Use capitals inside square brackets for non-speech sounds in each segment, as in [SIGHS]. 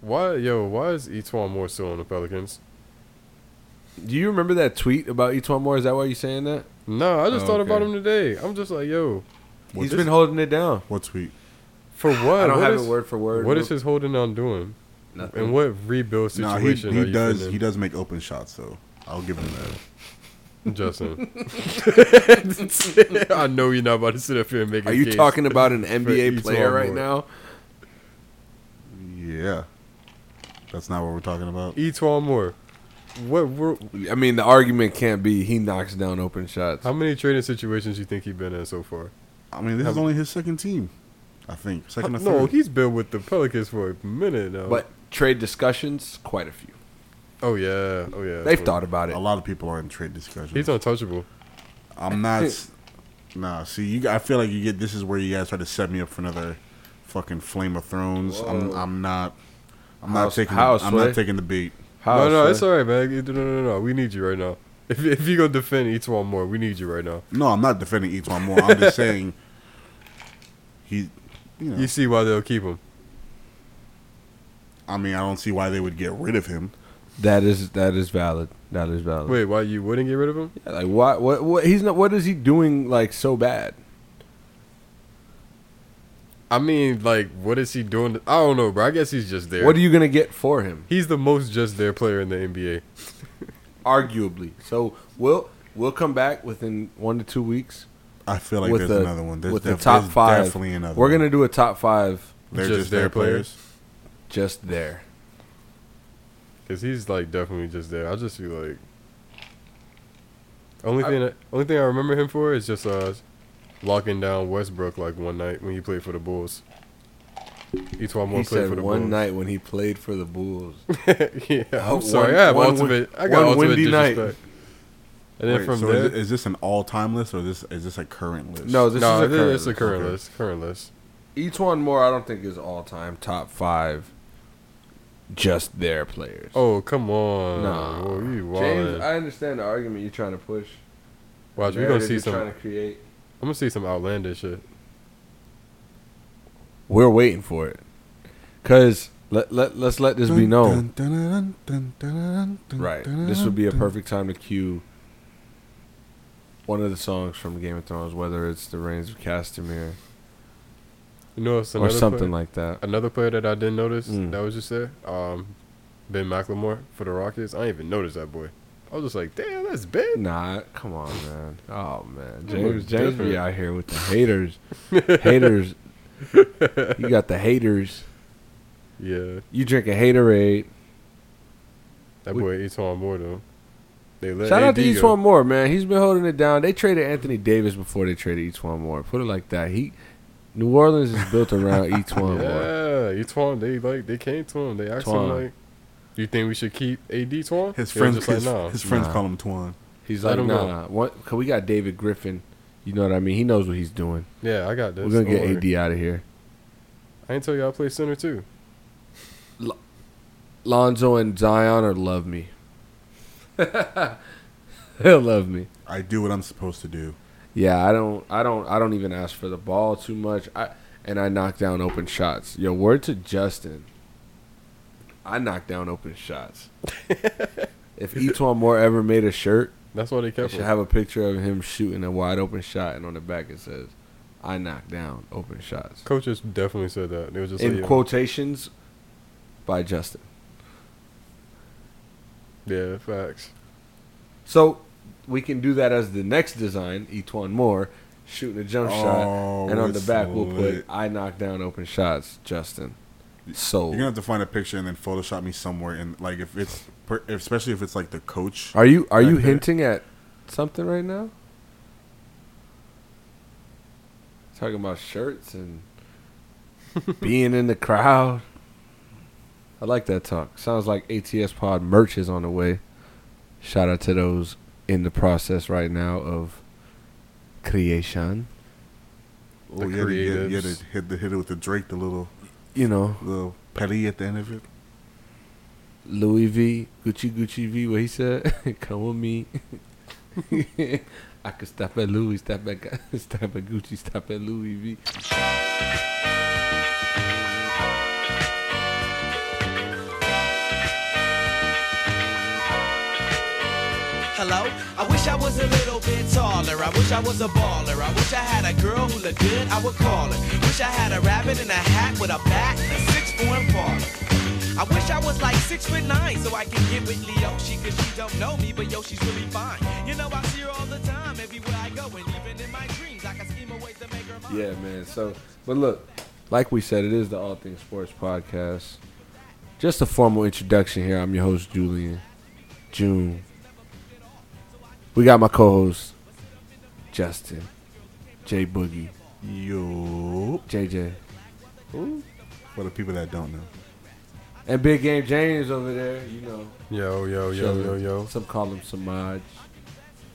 Why, yo? Why is E'Twaun Moore still on the Pelicans? Do you remember that tweet about E'Twaun Moore? Is that why you're saying that? No, I just Oh, thought about him today. I'm just like, yo, What He's this- been holding it down. What tweet? for [SIGHS] what? I don't What have is- it word for word. What is his holding on doing? Nothing. And what rebuild No, he, situation he are you does in? he does make open shots, so I'll give him that. Justin. [LAUGHS] [LAUGHS] I know you're not about to sit up here and make. Are a you case talking about an [LAUGHS] NBA player right now? Yeah, that's not what we're talking about. E'Twaun Moore? What? Were, I mean, the argument can't be he knocks down open shots. how many trading situations you think he's been in so far? I mean, this is hmm. only his second team, I think. Second or no, third. he's been with the Pelicans for a minute now. But trade discussions, quite a few. oh yeah, oh yeah, They've thought about it. a lot of people are in trade discussions. He's untouchable. I'm not. s- nah, see, you. I feel like you get. This is where you guys try to set me up for another fucking Flame of Thrones. I'm. I'm not. I'm House- not taking. house, the, I'm not taking the bait. How, no, no, Sway? it's all right, man. No, no, no, no. We need you right now. If if you gonna defend E'Twaun Moore, we need you right now. No, I'm not defending E'Twaun Moore. I'm just saying. [LAUGHS] He. You know. You see why they'll keep him? I mean, I don't see why they would get rid of him. That is that is valid. That is valid. Wait, why you wouldn't get rid of him? Yeah, like what? What? What? He's not. What is he doing? Like so bad? I mean, like, what is he doing? I don't know, bro. I guess he's just there. What are you gonna get for him? He's the most just there player in the NBA. Arguably. So we'll we'll come back within one to two weeks. I feel like With there's the- another one. There's with the top there's five. Definitely another. We're one. gonna do a top five They're just just, their their players. players. just there. Cause he's like definitely just there. I just feel like only I- thing that, only thing I remember him for is just uh locking down Westbrook like one night when he played for the Bulls. E'Twaun Moore He played said for the one Bulls. night when he played for the Bulls. [LAUGHS] yeah, I'm uh, One- sorry. I have one ultimate. I got one ultimate windy night. disrespect. And then Wait, from so there, is, it, is this an all-time list or this is this a current list? No, this no, is a current. it's a current Okay. list. Current list. E'Twaun Moore, I don't think is all time top five. Just their players. Oh come on, no, Whoa, James. I understand the argument you're trying to push. Watch, we're gonna see you're some. Trying to create. Gonna see some outlandish shit. We're waiting for it, cause let let let's let this be known. Right. This would be a perfect time to cue one of the songs from Game of Thrones, whether it's The Rains of Castamere You know, it's or something player, like that. another player that I didn't notice Mm. that was just there. Um, Ben McLemore for the Rockets. I didn't even notice that boy. I was just like, damn, that's Ben. Nah, come on, man. Oh man, James James be out here with the haters. haters. You got the haters. Yeah, You drink a haterade. that We- boy E'Twaun Moore though. They let Shout out to AD one more, man. He's been holding it down. They traded Anthony Davis before they traded E'Twaun Moore. Put it like that. He New Orleans is built around each one [LAUGHS] more. Yeah. They like they came to him. They asked him like, "Do you think we should keep AD Twan?" His friends, just like, his, "Nah." his friends Nah. call him Twan. He's Let like, him go. nah. What? Cause we got David Griffin. You know what I mean? He knows what he's doing. Yeah, I got this. We're gonna Don't get worry. AD out of here. I ain't tell you I play center too. Lonzo and Zion are love me. [LAUGHS] They'll love me. I do what I'm supposed to do. Yeah, I don't, I don't, I don't even ask for the ball too much. I and I knock down open shots. Yo, word to Justin. I knock down open shots. if E'Twaun Moore ever made a shirt, That's what I kept should him. have a picture of him shooting a wide open shot, and on the back it says, "I knock down open shots." Coaches definitely said that. They was just In like, yeah. quotations, by Justin. Yeah, facts. So we can do that as the next design. E'Twaun Moore shooting a jump shot, Oh, and on the it's back we'll put "I knock down open shots." Justin. So You're gonna have to find a picture and then Photoshop me somewhere. And like if it's, especially if it's like the coach. Are you are you there. hinting at something right now? Talking about shirts and [LAUGHS] being in the crowd. I like that talk. Sounds like ATS Pod merch is on the way. Shout out to those in the process right now of creation. Oh, The you had, to, you, had, you had to hit the hit it with the Drake, the little You know, little petty at the end of it. Louis V, Gucci Gucci V, what he said. [LAUGHS] Come with me. [LAUGHS] I could stop at Louis, stop at [LAUGHS] stop at Gucci, stop at Louis V. Hello? I wish I was a little bit taller. I wish I was a baller. I wish I had a girl who looked good, I would call her. Wish I had a rabbit in a hat with a bat and a six four parlor. I wish I was like six foot nine so I can get with Leoshi cause she don't know me, but yo, she's really fine. You know, I see her all the time everywhere I go, and even in my dreams, I can scheme a way to make her mine. Yeah, man. So, but look, like we said, it is the All Things Sports podcast. Just a formal introduction here. I'm your host, Julian. June. We got my co-host, Justin, J Boogie, Yo. JJ, For the people that don't know. and Big Game James over there. You know, Yo, yo, yo, yo, yo. Some call him Samaj.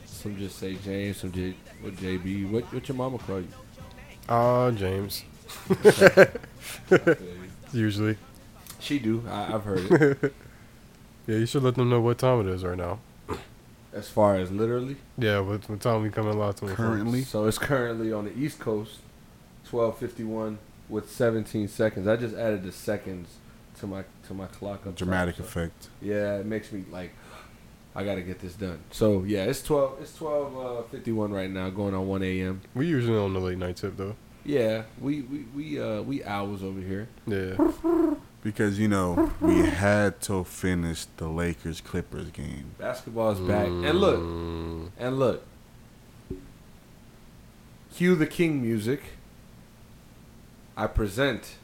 Some just say James. Some J, what JB. What what your mama call you? Ah, James. [LAUGHS] Usually. She do. I, I've heard it. [LAUGHS] Yeah, you should let them know what time it is right now. As far as literally. Yeah, what, what time we coming live to Currently. So it's currently on the East Coast, twelve fifty one with seventeen seconds. I just added the seconds to my to my clock. up top, Dramatic so- effect. Yeah, it makes me like I gotta get this done. So yeah, it's twelve it's twelve uh, fifty one right now, going on one AM. We usually on the late night tip though. Yeah, we we we uh we owls over here. Yeah. [LAUGHS] Because, you know, we [LAUGHS] had to finish the Lakers Clippers game. Basketball is back, and look, Mm, and look. Cue the King music. I present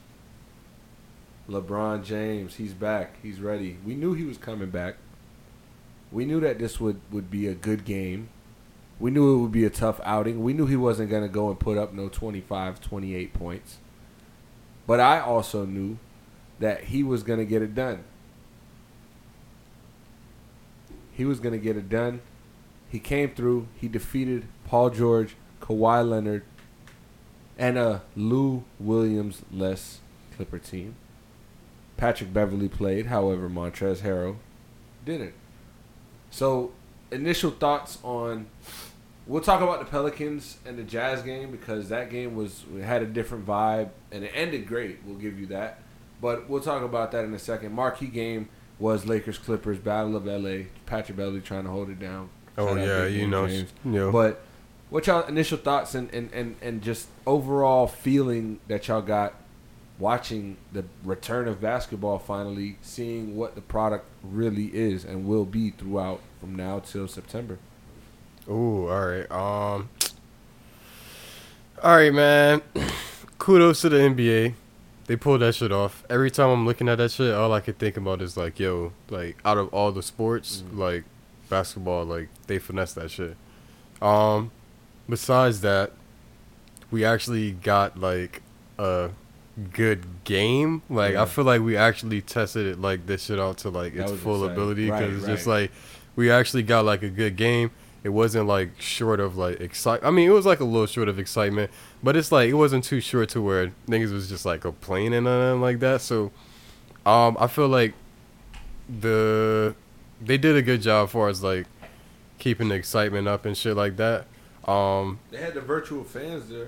LeBron James. He's back. He's ready. We knew he was coming back. We knew that this would, would be a good game. We knew it would be a tough outing. We knew he wasn't going to go and put up no 25, 28 points. But I also knew that he was going to get it done. He was going to get it done. He came through. He defeated Paul George, Kawhi Leonard, and a Lou Williams less Clipper team. Patrick Beverley played, however, Montrezl Harrell didn't. So, initial thoughts on. We'll talk about the Pelicans and the Jazz game because that game was had a different vibe and it ended great. We'll give you that, but we'll talk about that in a second. Marquee game was Lakers Clippers Battle of LA. Patrick Beverley trying to hold it down. Oh yeah, you know. But what y'all initial thoughts and, and, and, and just overall feeling that y'all got watching the return of basketball finally, seeing what the product really is and will be throughout from now till September. Ooh, all right. Um, all right, man. [CLEARS THROAT] Kudos to the NBA. They pulled that shit off. Every time I'm looking at that shit, all I can think about is like, yo, like out of all the sports, like basketball, like they finessed that shit. Um, besides that, we actually got like a good game. Like Yeah. I feel like we actually tested it like this shit out to like its full exciting. ability Right, because it's just like we actually got like a good game. It wasn't like short of like excite. I mean, it was like a little short of excitement, but it's like it wasn't too short to where niggas was just like complaining or nothing like that. So, um, I feel like the they did a good job for us like keeping the excitement up and shit like that. Um, They had the virtual fans there.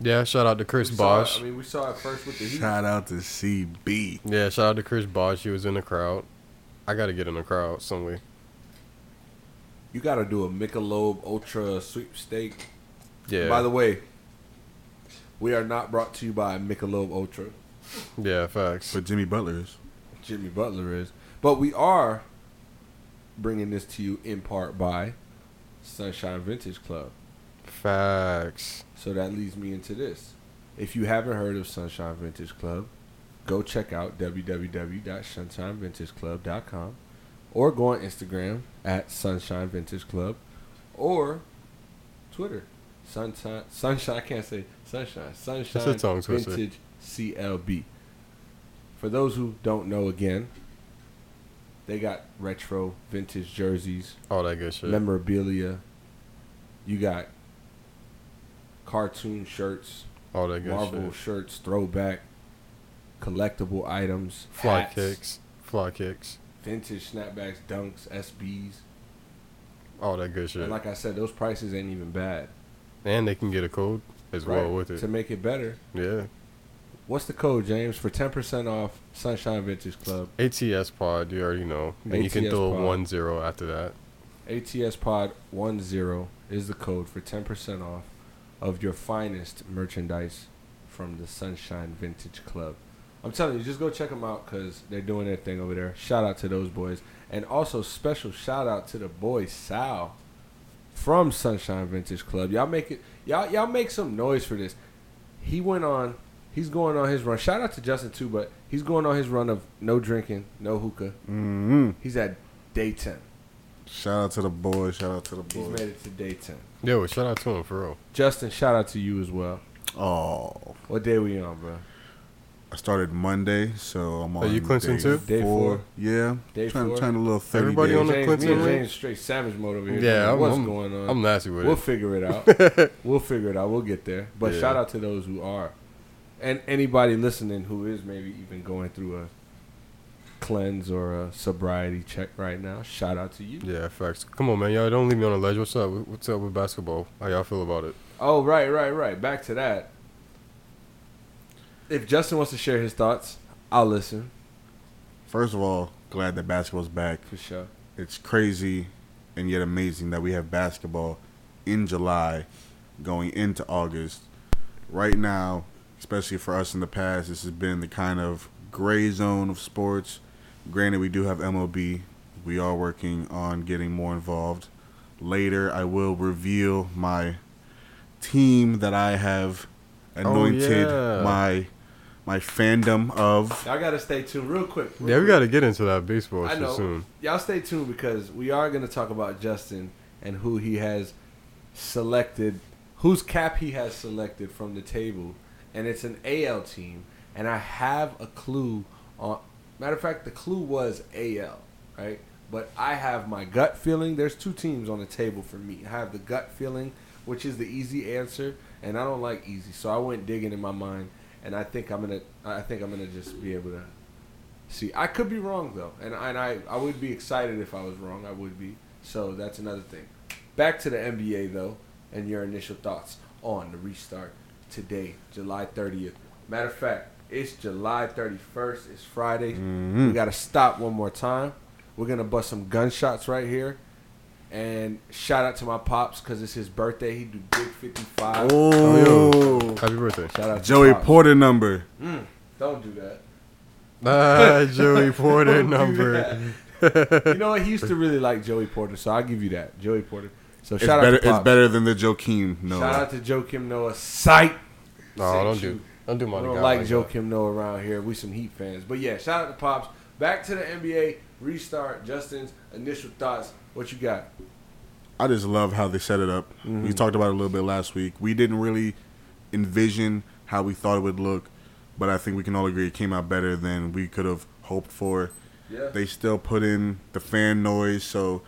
yeah, shout out to Chris We saw it- Bosh. I mean, we saw it first with the Heat. Shout out to CB. Yeah, shout out to Chris Bosh. He was in the crowd. I gotta get in the crowd some way. You got to do a Michelob Ultra sweepstake. Yeah. By the way, we are not brought to you by Michelob Ultra. yeah, facts. But Jimmy Butler is. Jimmy Butler is. But we are bringing this to you in part by Sunshine Vintage Club. Facts. So that leads me into this. If you haven't heard of Sunshine Vintage Club, go check out www.sunshinevintageclub.com or go on Instagram at Sunshine Vintage Club or Twitter. Sunshine, sunshine. I can't say sunshine. Sunshine a tongue twister. Vintage CLB. For those who don't know, again, they got retro vintage jerseys, All that good shit. memorabilia. You got cartoon shirts, All that good Marvel shit. shirts, throwback, collectible items, Fly hats, kicks. Fly kicks. vintage snapbacks, dunks, SBs. All that good shit. And like I said, those prices ain't even bad. and they can get a code as well right? with it. To make it better. Yeah. What's the code, James, for 10% off Sunshine Vintage Club? ATS pod, you already know. Then you can throw a pod. one zero after that. ATS Pod 10 is the code for 10% off of your finest merchandise from the Sunshine Vintage Club. I'm telling you, just go check them out because they're doing their thing over there. Shout out to those boys. And also, special shout out to the boy Sal from Sunshine Vintage Club. Y'all make it, y'all, y'all make some noise for this. He went on, he's going on his run. Shout out to Justin too, but he's going on his run of no drinking, no hookah. Mm-hmm. He's at day 10. Shout out to the boys. Shout out to the He's boys. made it to day 10. Yo, shout out to him for real. Justin, shout out to you as well. Oh, What day we on, bro? I started Monday, so I'm oh, on. Are you Clemson day too? Day four. Yeah, Day trying, four. trying a little thirty Everybody days. on the James, Clinton me and? James straight savage mode over here. Yeah, I'm, what's I'm- going on? I'm nasty with we'll it. figure it out. [LAUGHS] we'll figure it out. We'll get there. But Yeah. shout out to those who are, and anybody listening who is maybe even going through a cleanse or a sobriety check right now. Shout out to you. Yeah, facts. Come on, man. Y'all don't leave me on the ledge. What's up? What's up with basketball? How y'all feel about it? Oh, right, right, right. Back to that. If Justin wants to share his thoughts, I'll listen First of all, glad that basketball's back. for sure. It's crazy and yet amazing that we have basketball in July going into August. Right now, especially for us in the past, this has been the kind of gray zone of sports. Granted, we do have MLB. We are working on getting more involved. Later, I will reveal my team that I have oh, anointed yeah. my my fandom of. Y'all got to stay tuned real quick. real Yeah, we quick. got to get into that baseball I know. soon. Y'all stay tuned because we are going to talk about Justin and who he has selected, whose cap he has selected from the table, and it's an AL team. And I have a clue on. Matter of fact, the clue was AL, right? But I have my gut feeling. There's two teams on the table for me. I have the gut feeling, which is the easy answer, and I don't like easy, so I went digging in my mind, and I think I'm gonna. I think I'm gonna just be able to See, I could be wrong though, and and I I would be excited if I was wrong. I would be. So that's another thing. Back to the NBA though, and your initial thoughts on the restart today, July 30th. Matter of fact, it's July 31st. It's Friday. Mm-hmm. We got to stop one more time. We're gonna bust some gunshots right here, and shout out to my pops because it's his birthday. He do big 55. Oh, Happy birthday. Shout out to Joey Pops. Porter number. Don't do that. Ah, [LAUGHS] Joey Porter number. you know what? He used to really like Joey Porter, so I'll give you that. Joey Porter. So It's shout better. out to It's better than the Joakim. No, Shout out to Joakim Noah. Sight. No, Say don't shoot. do, don't do my We don't like Joe that. Kim Noah around here. We some Heat fans. But yeah, shout out to Pops. Back to the NBA. Restart. Justin's initial thoughts. What you got? I just love how they set it up. Mm-hmm. We talked about it a little bit last week. We didn't really envision how we thought it would look, but I think we can all agree it came out better than we could have hoped for. Yeah. They still put in the fan noise, so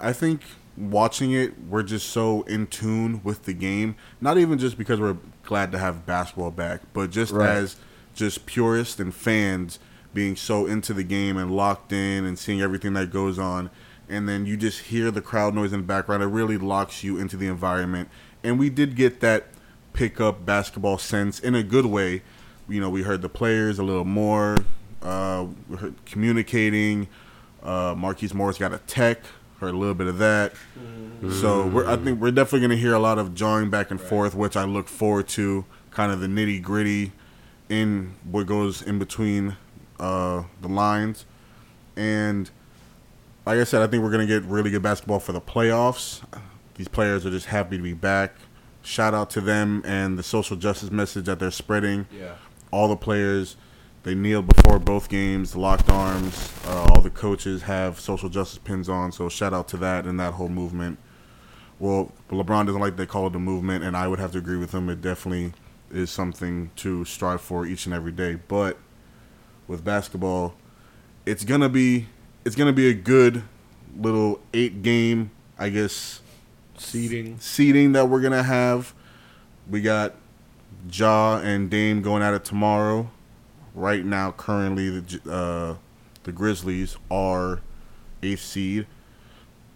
I think watching it, we're just so in tune with the game. Not even just because we're glad to have basketball back, but just Right. as just purists and fans being so into the game and locked in and seeing everything that goes on. And then you just hear the crowd noise in the background. It really locks you into the environment. And we did get that pick up basketball sense in a good way. You know, we heard the players a little more, uh, we heard communicating. Uh, Marquise Morris got a tech, heard a little bit of that. So we're, I think we're definitely going to hear a lot of jawing back and forth, which I look forward to. Kind of the nitty gritty in what goes in between uh, the lines, and like I said, I think we're going to get really good basketball for the playoffs. These players are just happy to be back. Shout out to them and the social justice message that they're spreading Yeah. all the players they kneel before both games locked arms uh, all the coaches have social justice pins on so shout out to that and that whole movement well lebron doesn't like they call it a movement and i would have to agree with him it definitely is something to strive for each and every day but with basketball it's gonna be it's gonna be a good little eight game i guess Seating. seating that we're gonna have. We got Ja and Dame going at it tomorrow. Right now, currently the uh, the Grizzlies are eighth seed.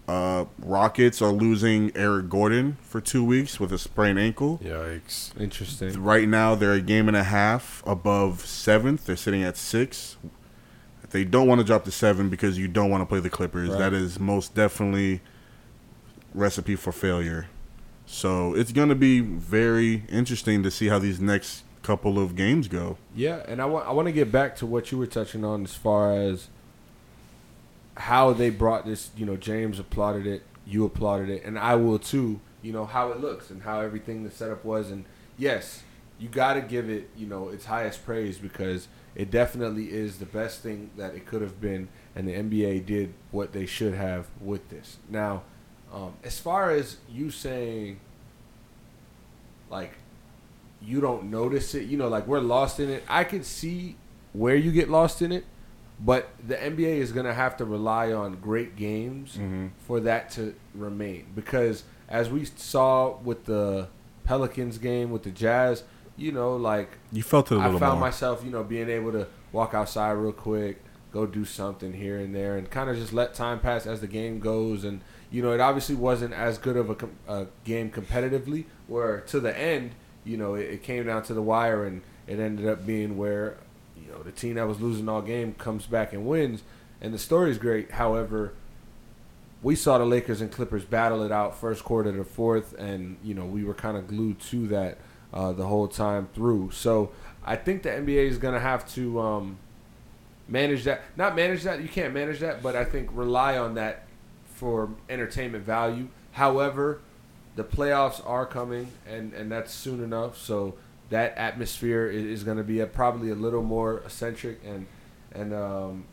Uh, Rockets are losing Eric Gordon for two weeks with a sprained ankle. Yikes. Interesting. Right now, they're a game and a half above seventh. They're sitting at six. They don't want to drop to seven because you don't want to play the Clippers. Right. That is most definitely recipe for failure. So it's going to be very interesting to see how these next couple of games go. Yeah, and I want I want to get back to what you were touching on as far as how they brought this. You know, James applauded it, you applauded it, and I will too. You know how it looks and how everything the setup was, and yes, you got to give it you know its highest praise because it definitely is the best thing that it could have been, and the NBA did what they should have with this. Now, um, as far as you saying, like you don't notice it. You know, like we're lost in it. I can see where you get lost in it, but the NBA is going to have to rely on great games Mhm. for that to remain. Because as we saw with the Pelicans game with the Jazz, you know, like You felt it a I found more. myself, you know, being able to walk outside real quick, go do something here and there, and kind of just let time pass as the game goes. And you know, it obviously wasn't as good of a, com- a game competitively. Where to the end, you know, it, it came down to the wire, and it ended up being where you know the team that was losing all game comes back and wins. And the story is great. However, we saw the Lakers and Clippers battle it out first quarter to fourth, and you know we were kind of glued to that uh, the whole time through. So I think the NBA is going to have to um, manage that. Not manage that. You can't manage that, but I think rely on that for entertainment value. However, the playoffs are coming, and and that's soon enough. So that atmosphere is, is going to be a, probably a little more eccentric, and and um,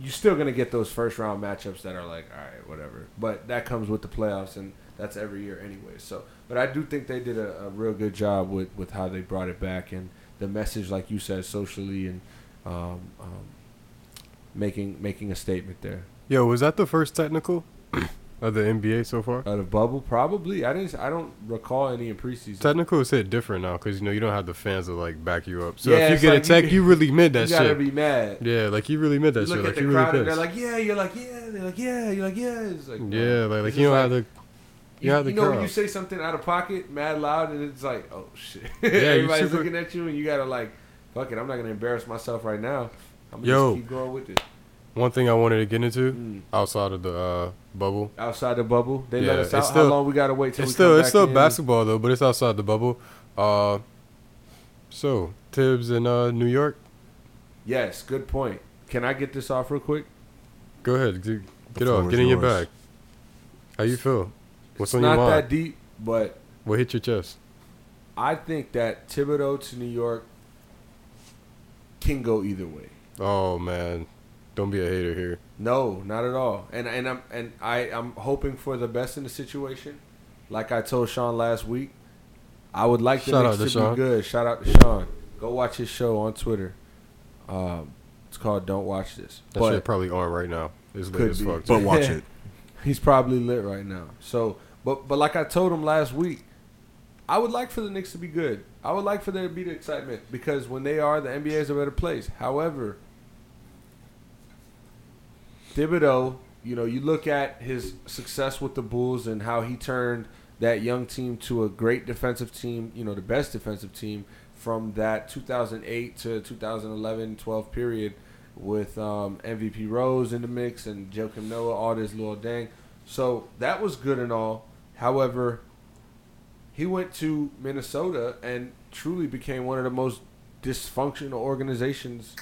you're still going to get those first round matchups that are like, all right, whatever. But that comes with the playoffs, and that's every year anyway. So, but I do think they did a, a real good job with, with how they brought it back and the message, like you said, socially and um, um, making making a statement there. Yo, was that the first technical of the NBA so far? Out of bubble, probably. I didn't. I don't recall any in preseason. Technical is hit different now because you know you don't have the fans to like back you up. So Yeah, if you get like a tech, you- you, really meant that [LAUGHS] you gotta shit. be mad. yeah, like you really meant that you shit. look Like at the you really crowd and they're like, yeah. You're like, yeah. They're like, yeah. You're like, yeah. It's like, yeah, like, like you don't just have the. You, You you know when crowd. you say something out of pocket, mad loud, and it's like, oh shit. Yeah, [LAUGHS] Everybody's super- looking at you, and you gotta like, fuck it. I'm not gonna embarrass myself right now. I'm gonna Yo. just keep going with it. One thing I wanted to get into Mm. outside of the uh, bubble. Outside the bubble, they Yeah, let us it's out. still- How long we gotta wait till It's we still come it's back still in? basketball though, but it's outside the bubble. Uh, so Thibs in uh, New York. Yes, good point. Can I get this off real quick? Go ahead, get, get off, get in your bag. How you feel? What's it's on not that deep, but What hit your chest? I think that Thibodeau to New York can go either way. Oh man, don't be a hater here. No, not at all. And and I'm and I I'm hoping for the best in the situation. Like I told Sean last week, I would like the Shout Knicks out to to Sean. be good. Shout out to Sean. Go watch his show on Twitter. Um, it's called Don't Watch This. That But shit probably on right now. It's lit as fuck. But watch [LAUGHS] it. he's probably lit right now. So, but but like I told him last week, I would like for the Knicks to be good. I would like for there to be the excitement because when they are, the NBA is a better place. However, Thibodeau, you know, you look at his success with the Bulls and how he turned that young team to a great defensive team, you know, the best defensive team from that 2008 to 2011 12 period with um, MVP Rose in the mix and Joakim Noah, all this little dang. So that was good and all. However, he went to Minnesota and truly became one of the most dysfunctional organizations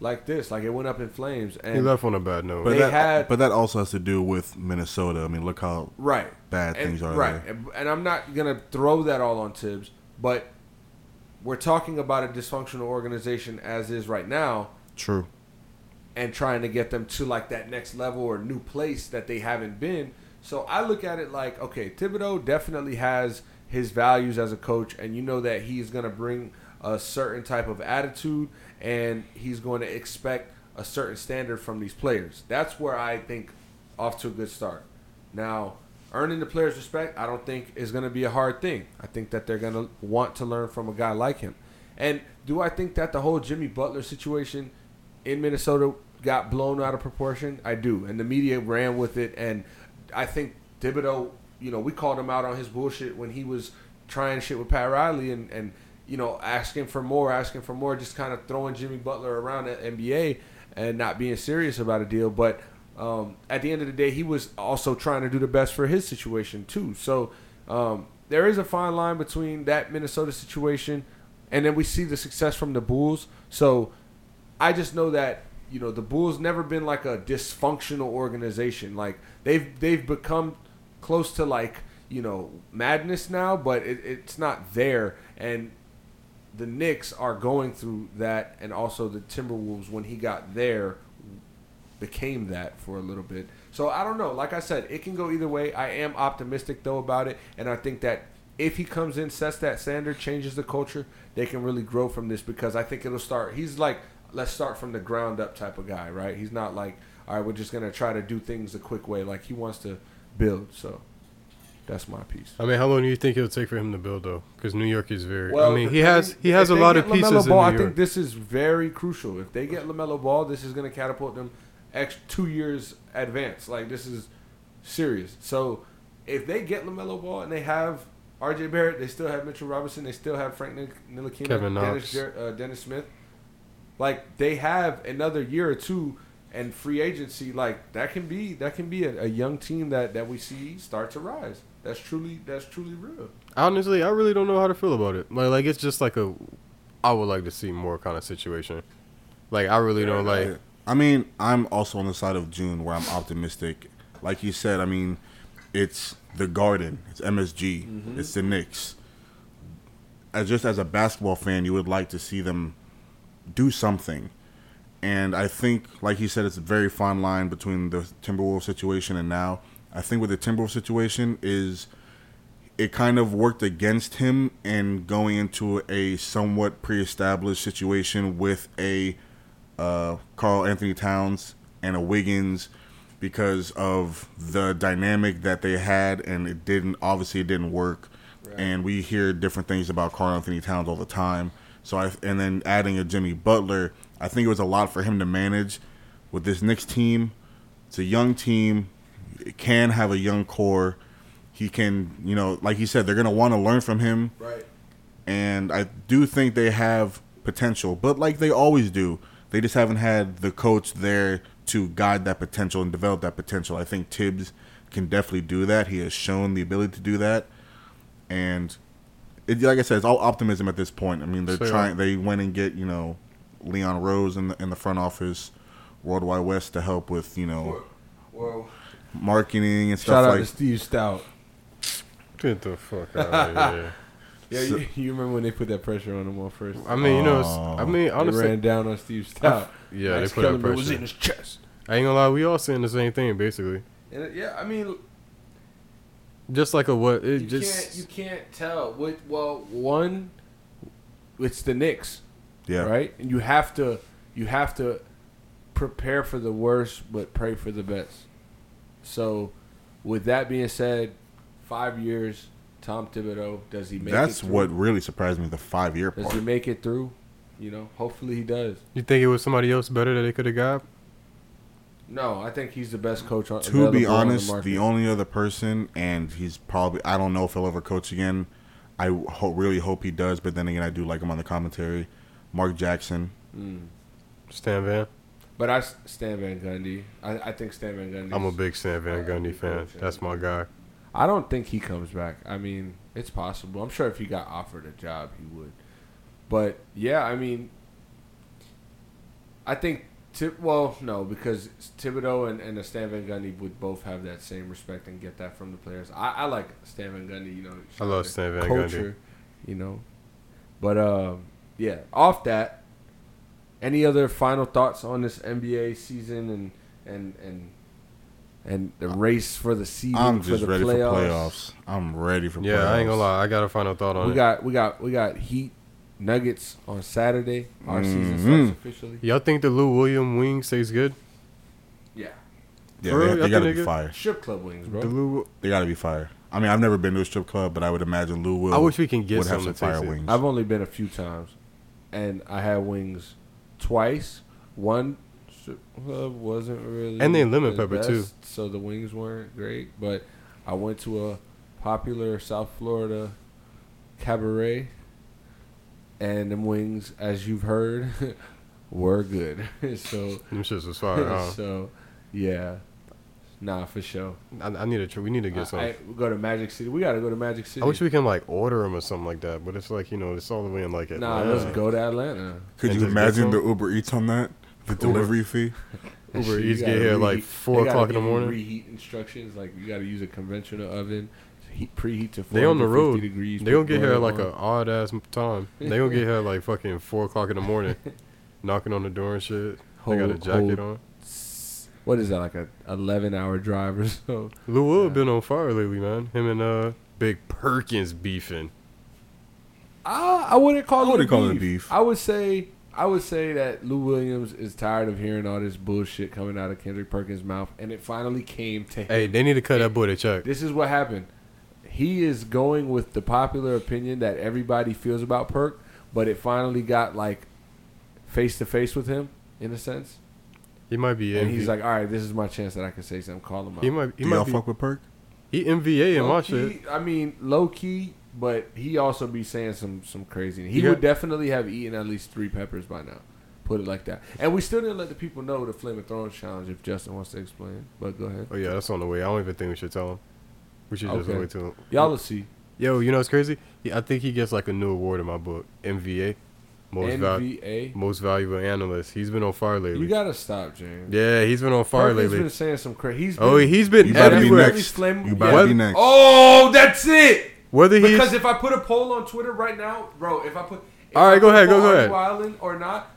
like this. Like it went up in flames. And he left on a bad note. But They that, had- but that also has to do with Minnesota. I mean, look how right. bad And- things are right. there. And, and I'm not gonna throw that all on Thibs, but we're talking about a dysfunctional organization as is right now. True. and trying to get them to like that next level or new place that they haven't been. So I look at it like, okay, Thibodeau definitely has his values as a coach, and you know that he's going to bring a certain type of attitude, and he's going to expect a certain standard from these players. That's where I think off to a good start. Now, earning the players' respect, I don't think is going to be a hard thing. I think that they're going to want to learn from a guy like him. And do I think that the whole Jimmy Butler situation in Minnesota got blown out of proportion? I do. And the media ran with it. And I think Thibodeau, you know, we called him out on his bullshit when he was trying shit with Pat Riley and, and you know, asking for more, asking for more, just kind of throwing Jimmy Butler around the NBA and not being serious about a deal. But um, at the end of the day, he was also trying to do the best for his situation too. So um, there is a fine line between that Minnesota situation, and then we see the success from the Bulls. So I just know that you know the Bulls never been like a dysfunctional organization. Like they've they've become close to like you know madness now, but it, it's not there. And the Knicks are going through that, and also the Timberwolves when he got there became that for a little bit. So I don't know. Like I said, it can go either way. I am optimistic though about it, and I think that if he comes in, sets that standard, changes the culture, they can really grow from this because I think it'll start. He's like, let's start from the ground up type of guy, right? He's not like, all right, we're just gonna try to do things a quick way. Like he wants to build. So that's my piece. I mean, how long do you think it'll take for him to build though? Because New York is very. Well, I mean, he has he has a lot of get pieces LaMelo in Ball, I think this is very crucial. If they get Lamelo Ball, this is going to catapult them X two years advance. Like this is serious. So if they get Lamelo Ball and they have R.J. Barrett, they still have Mitchell Robinson, they still have Frank Nik- Ntilikina, Kevin Knox. Jer- uh, Dennis Smith. Like they have another year or two. And free agency, like that can be that can be a, a young team that, that we see start to rise. That's truly that's truly real. Honestly, I really don't know how to feel about it. Like, like it's just like a. I would like to see more kind of situation. Like, I really don't like. I mean, I'm also on the side of June where I'm optimistic. Like you said, I mean, it's the Garden, it's MSG, mm-hmm. it's the Knicks. As just as a basketball fan, you would like to see them do something. And I think, like he said, it's a very fine line between the Timberwolves situation and now. I think with the Timberwolves situation is it kind of worked against him and going into a somewhat pre-established situation with a uh, Karl-Anthony Towns and a Wiggins because of the dynamic that they had, and it didn't obviously it didn't work. And we hear different things about Karl-Anthony Towns all the time. So I and then adding a Jimmy Butler, I think it was a lot for him to manage with this Knicks team. It's a young team. It can have a young core. He can, you know, like he said, they're gonna want to learn from him Right. and I do think they have potential, but like they always do, they just haven't had the coach there to guide that potential and develop that potential. I think Thibs can definitely do that. He has shown the ability to do that, and it, like I said, it's all optimism at this point. I mean, they're So, trying. They went and get you know Leon Rose in the in the front office, Worldwide Wes to help with you know Well, marketing and stuff shout stuff out like. to Steve Stoute. Get the fuck out of here. [LAUGHS] Yeah, you, you remember when they put that pressure on him on first? I mean, you know, it's, Oh. I mean, honestly, They ran down on Steve Stoute. yeah, Max they put up Kellerman was pressure. in his chest. I ain't gonna lie, we all saying the same thing basically. And uh, yeah, I mean, Just like a what? It you just can't you can't tell. What? Well, one, it's the Knicks, yeah, right? And you have to you have to prepare for the worst, but pray for the best. So, with that being said, five years, Tom Thibodeau, does he make? That's it through? what really surprised me. The five year Does part. he make it through? You know, hopefully he does. You think it was somebody else better that they could have got? No, I think he's the best coach on. to be available on honest, the, only other person, and he's probably I don't know if he'll ever coach again. I ho- really hope he does, but then again, I do like him on the commentary. Mark Jackson. Mm. Stan Van. But I s- Stan Van Gundy. I, I think Stan Van Gundy. I'm a big Stan Van Gundy fan. That's my guy. I don't think he comes back. I mean, it's possible. I'm sure if he got offered a job, he would. But yeah, I mean, I think. Tib- well, no, because Thibodeau and, and Stan Van Gundy would both have that same respect and get that from the players. I, I like Stan Van Gundy. You know, I love Stan Van culture, You know, but um, yeah. Off that, any other final thoughts on this NBA season and and and and the race for the season I'm for just the ready playoffs? for playoffs. I'm ready for Yeah, playoffs. I ain't gonna lie. I got a final thought on We it. got we got we got Heat Nuggets on Saturday. Our season Mhm. starts officially. Y'all think the Lou William wing stays good? Yeah, Yeah, For they, they gotta be they fire. strip club wings, bro. The Lou. They gotta be fire. I mean, I've never been to a strip club, but I would imagine Lou will. I wish we can get would have some some fire wings. I've only been a few times, and I had wings twice. One club uh, wasn't really, And they lemon the pepper, too. so the wings weren't great. But I went to a popular South Florida cabaret, and them wings, as you've heard, [LAUGHS] were good. [LAUGHS] so Them shits was fire, [LAUGHS] huh? so Yeah. Nah, for sure. I, I need a tr- We need to get uh, some. I, I, I- we go to Magic City. We gotta go to Magic City. I wish we can like order them or something like that, but it's like you know it's all the way in like Atlanta. Nah, Atlanta. let's go to Atlanta. Could And you imagine the Uber Eats on that? The delivery fee? [LAUGHS] Uber you Eats get gotta here like four o'clock in the morning. Reheat instructions like you got to use a conventional oven, heat preheat to They on the road. degrees. They gonna get here butter like on. a odd ass time. They gonna get here like fucking four o'clock in the morning, [LAUGHS] knocking on the door and shit. They got a jacket hold. on. What is that like a 11 hour drive or so? Lil Will been on fire lately, man. Him and uh Big Perkins beefing. I, I wouldn't call I it wouldn't a call it beef. beef. I would say I would say that Lou Williams is tired of hearing all this bullshit coming out of Kendrick Perkins' mouth, and it finally came to him. Hey, they need to cut that boy a check. This is what happened. He is going with the popular opinion that everybody feels about Perk, but it finally got like face to face with him in a sense, He might be and MV. he's like, "All right, this is my chance that I can say something. Call him out." he might he Do might y'all be fuck with Perk? he MVA in my Low shit. I mean, low key, but he also be saying some some crazy. He You would got- definitely have eaten at least three peppers by now. Put it like that. And we still didn't let the people know the Flame of Thrones challenge. If Justin wants to explain, but go ahead. Oh yeah, that's on the way. I don't even think we should tell him. We should just Okay. wait till. Him. Y'all will see. Yo, you know what's crazy? He, I think he gets like a new award in my book. MVA, most val- NVA. most valuable analyst. He's been on fire lately. You gotta stop, James. yeah, he's been on fire Perkins lately. been saying some crazy. He's Oh, been, he's been You better be everywhere. next. Flame- You better Yeah. be next. Oh, that's it. Whether he's Because if I put a poll on Twitter right now, bro, if I put if All right, I go ahead, go- go ahead. Island or not,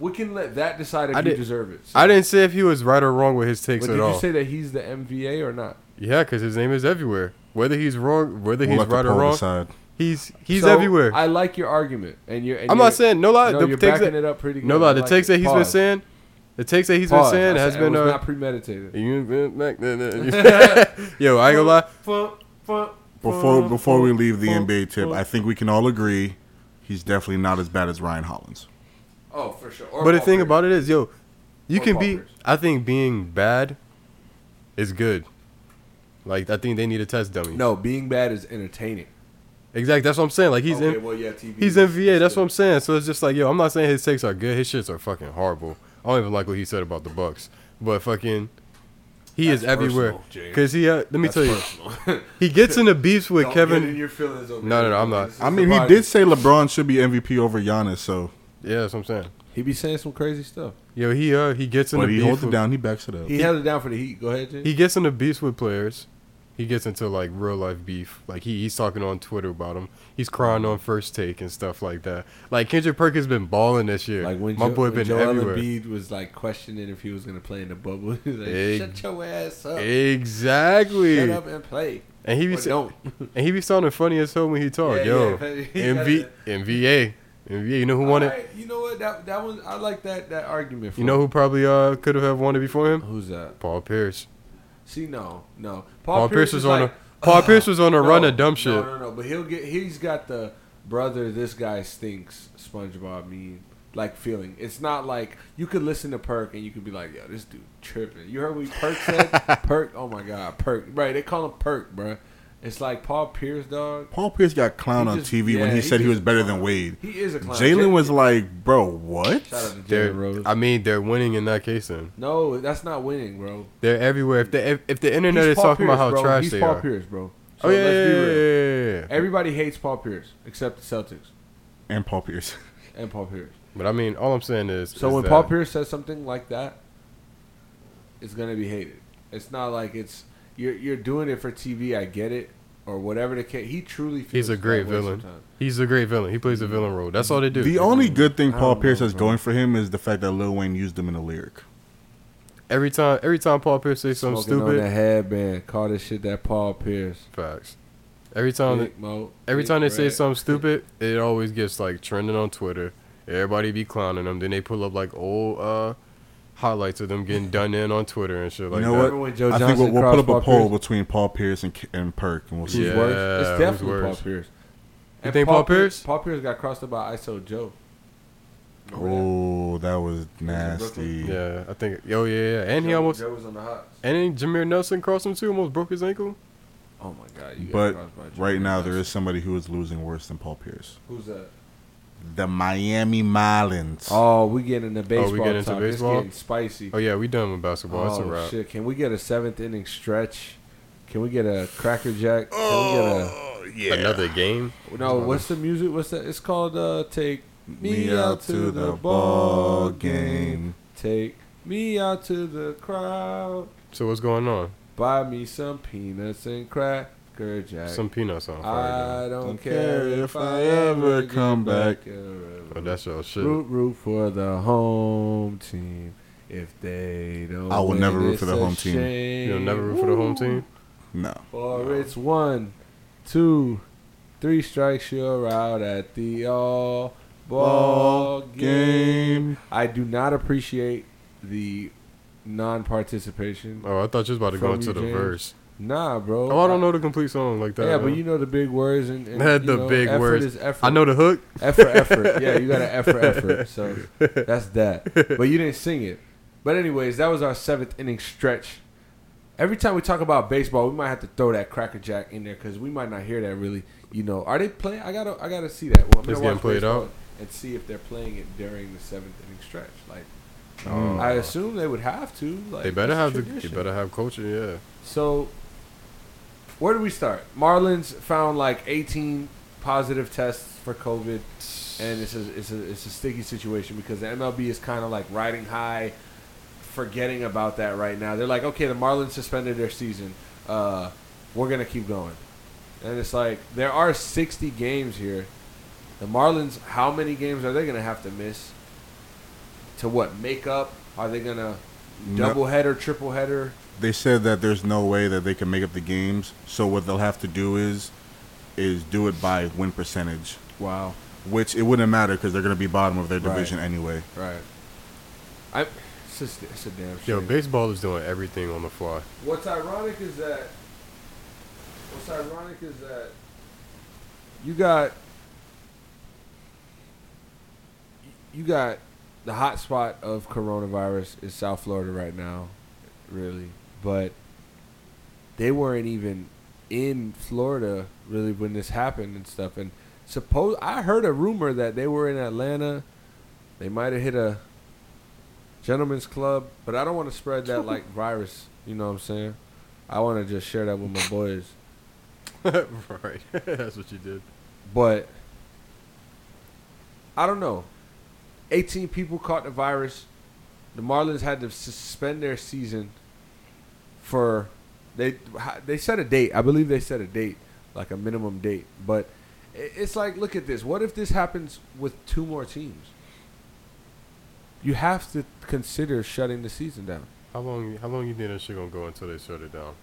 we can let that decide if I you did- deserve it. I didn't say if he was right or wrong with his takes But at did you say that he's the MVA or not? yeah, because his name is everywhere. Whether he's wrong, whether We'll he's let the right or wrong, decide. He's he's So, everywhere. I like your argument, and you're. And I'm you're- not saying no lie. No, the you're takes backing that, it up pretty good. no lie. The like takes it. that he's been saying, the takes that he's Pause. been saying I has said been it was uh, not premeditated. [LAUGHS] you been back- [LAUGHS] [LAUGHS] Yo, I ain't gonna lie. Fun, fun, Before before we leave the fun, NBA tip. I think we can all agree he's definitely not as bad as Ryan Hollins. Oh, for sure. Or But the thing Pierce. about it is, yo, you Or can be. Pierce. I think being bad is good. Like I think they need a test dummy. no, being bad is entertaining. Exactly. That's what I'm saying. Like he's okay, in. well, yeah, TV. He's is- MVA. is That's good. what I'm saying. So it's just like, yo, I'm not saying his takes are good. His shits are fucking horrible. I don't even like what he said about the Bucks. But fucking, he That's is everywhere. Cause he, uh, let me That's tell you, he gets into beefs with [LAUGHS] Don't get in Kevin. your feelings over No, no, here. no, I'm not. I mean, he did say LeBron should be MVP over Giannis, so Yeah, that's what I'm saying. He be saying some crazy stuff. Yo, he uh, he gets into but he beef. holds it down. He backs it up. He held it down for the Heat. Go ahead, Jay. He gets into beefs with players. He gets into like real life beef. Like he, he's talking on Twitter about him. He's crying on first take and stuff like that. Like Kendrick Perkins been balling this year. Like when my jo- boy when been Joel everywhere. Embiid was like questioning if he was gonna play in the bubble. [LAUGHS] He was like, Ex- "Shut your ass up, Exactly. shut up and play." And he be sa- don't. [LAUGHS] and he be sounding funny as hell when he talk. Yeah, Yo, yeah. MV, MVA, MVA. You know who won it? You know what? That that was I like that that argument. For You know who probably uh could have won it before him? who's that? Paul Pierce. See, no, no. Paul, Pierce was on like, a Paul Pierce was on a no, run of dumb shit. No, no, no. But he'll get. He's got the brother. This guy stinks. SpongeBob meme. Like feeling. It's not like you could listen to Perk and you could be like, yo, this dude tripping. You heard what Perk said? [LAUGHS] Perk. Oh my god, Perk. Right? They call him Perk, bruh. It's like Paul Pierce, dog. Paul Pierce got clown on just- TV when yeah, he said he was better a than. Wade. He is a clown. Jalen was like, bro, what? Shout out to They're, Rose. I mean, they're winning in that case. Then no, that's not winning, bro. they're everywhere. If the if, if the internet He's is Paul talking about Pierce, how bro. trash He's they Paul are. Pierce, bro. Oh, so oh yeah, let's yeah, be yeah, real. yeah, yeah, yeah. Everybody hates Paul Pierce except the Celtics And Paul Pierce. [LAUGHS] and Paul Pierce. But I mean, all I'm saying is, So is when that Paul Pierce says something like that, it's gonna be hated. It's not like it's you're you're doing it for TV. I get it, or whatever the case. He truly feels he's a great villain. sometimes. He's a great villain. He plays a villain role. That's all they do. The only good thing Paul Pierce know, has bro. going for him is the fact that Lil Wayne used him in a lyric. every time, every time Paul Pierce says something Smoking on the stupid, headband. Call this shit that Paul Pierce. facts. Every time, Big Mo, every Big time they say something stupid, it always gets like trending on Twitter. Everybody be clowning them. Then they pull up like old uh highlights of them getting [LAUGHS] done in on Twitter and shit like know that. what? Remember when Joe I think we'll, we'll put up Paul a poll Pierce? between Paul Pierce and, and Perk, and we'll see. Yeah. worse? It's who's definitely Paul worse? Pierce. You think Paul Pierce? Paul Pierce got crossed up by ISO Joe. Remember that? Oh, that was nasty. Yeah, I think. Oh yeah, yeah. And he almost. Joe was on the hot. And then Jameer Nelson crossed him too. Almost broke his ankle. Oh my god! You got But crossed by right now, Johnson. there is somebody who is losing worse than Paul Pierce. Who's that? The Miami Marlins. Oh, we get into baseball. Oh, we get into talk. baseball? It's getting spicy. Oh yeah, we done with basketball. That's a Oh wrap. shit! Can we get a seventh inning stretch? Can we get a cracker jack? Can we Oh, yeah. Another game. no? What's the music? What's that? It's called uh, "Take Me Out to the Ball Game." Take me out to the crowd. So what's going on? Buy me some peanuts and cracker jack. Some peanuts on I fire. don't, Don't care care if if I I ever ever come come back. back. Oh, that's your shit. Root, root for the home team. If they don't, I will win, never root for the a home team. shame. You'll never root for the home team. No. Or it's one, two, three strikes, you're out at the all ball game. I do not appreciate the non-participation. Oh, I thought you was about to go into the James. verse. Nah, bro. Oh, I don't know the complete song like that. Yeah, but you know the big words and, and Had the know, big effort words. Is effort. I know the hook. effort, effort. [LAUGHS] Yeah, you got an effort, effort. So that's that. But you didn't sing it. But anyways, that was our seventh inning stretch. Every time we talk about baseball, we might have to throw that cracker jack in there because we might not hear that really. You know, are they playing? I gotta, I gotta see that. Well, I'm It's gonna watch played baseball out? and see if they're playing it during the seventh inning stretch. Like, Oh. I assume they would have to. Like, They better have the. They better have coaching. Yeah. So, where do we start? Marlins found like 18 positive tests for COVID, and it's a it's a it's a sticky situation because the MLB is kind of like riding high, forgetting about that right now. They're like, okay, the Marlins suspended their season. Uh, we're gonna keep going, and it's like there are 60 games here. The Marlins, how many games are they gonna have to miss? To what make up? Are they gonna double header, triple header? They said that there's no way that they can make up the games. So what they'll have to do is, is do it by win percentage, Wow. which it wouldn't matter because they're going to be bottom of their Right. division anyway. Right. I. It's, just, it's a damn Yo, shame. baseball is doing everything on the fly. What's ironic is that. What's ironic is that. You got. You got the hot spot of coronavirus is South Florida right now, really, but they weren't even in Florida really when this happened and stuff. And suppose I heard a rumor that they were in Atlanta. They might have hit a gentleman's club, but I don't want to spread that like [LAUGHS] virus. You know what I'm saying? I want to just share that with my boys. [LAUGHS] right. [LAUGHS] That's what you did. But I don't know. 18 people caught the virus. The Marlins had to suspend their season for they they set a date. I believe they set a date, like a minimum date. But it's like, look at this. What if this happens with two more teams? You have to consider shutting the season down. How long? How long you think that shit gonna go until they shut it down?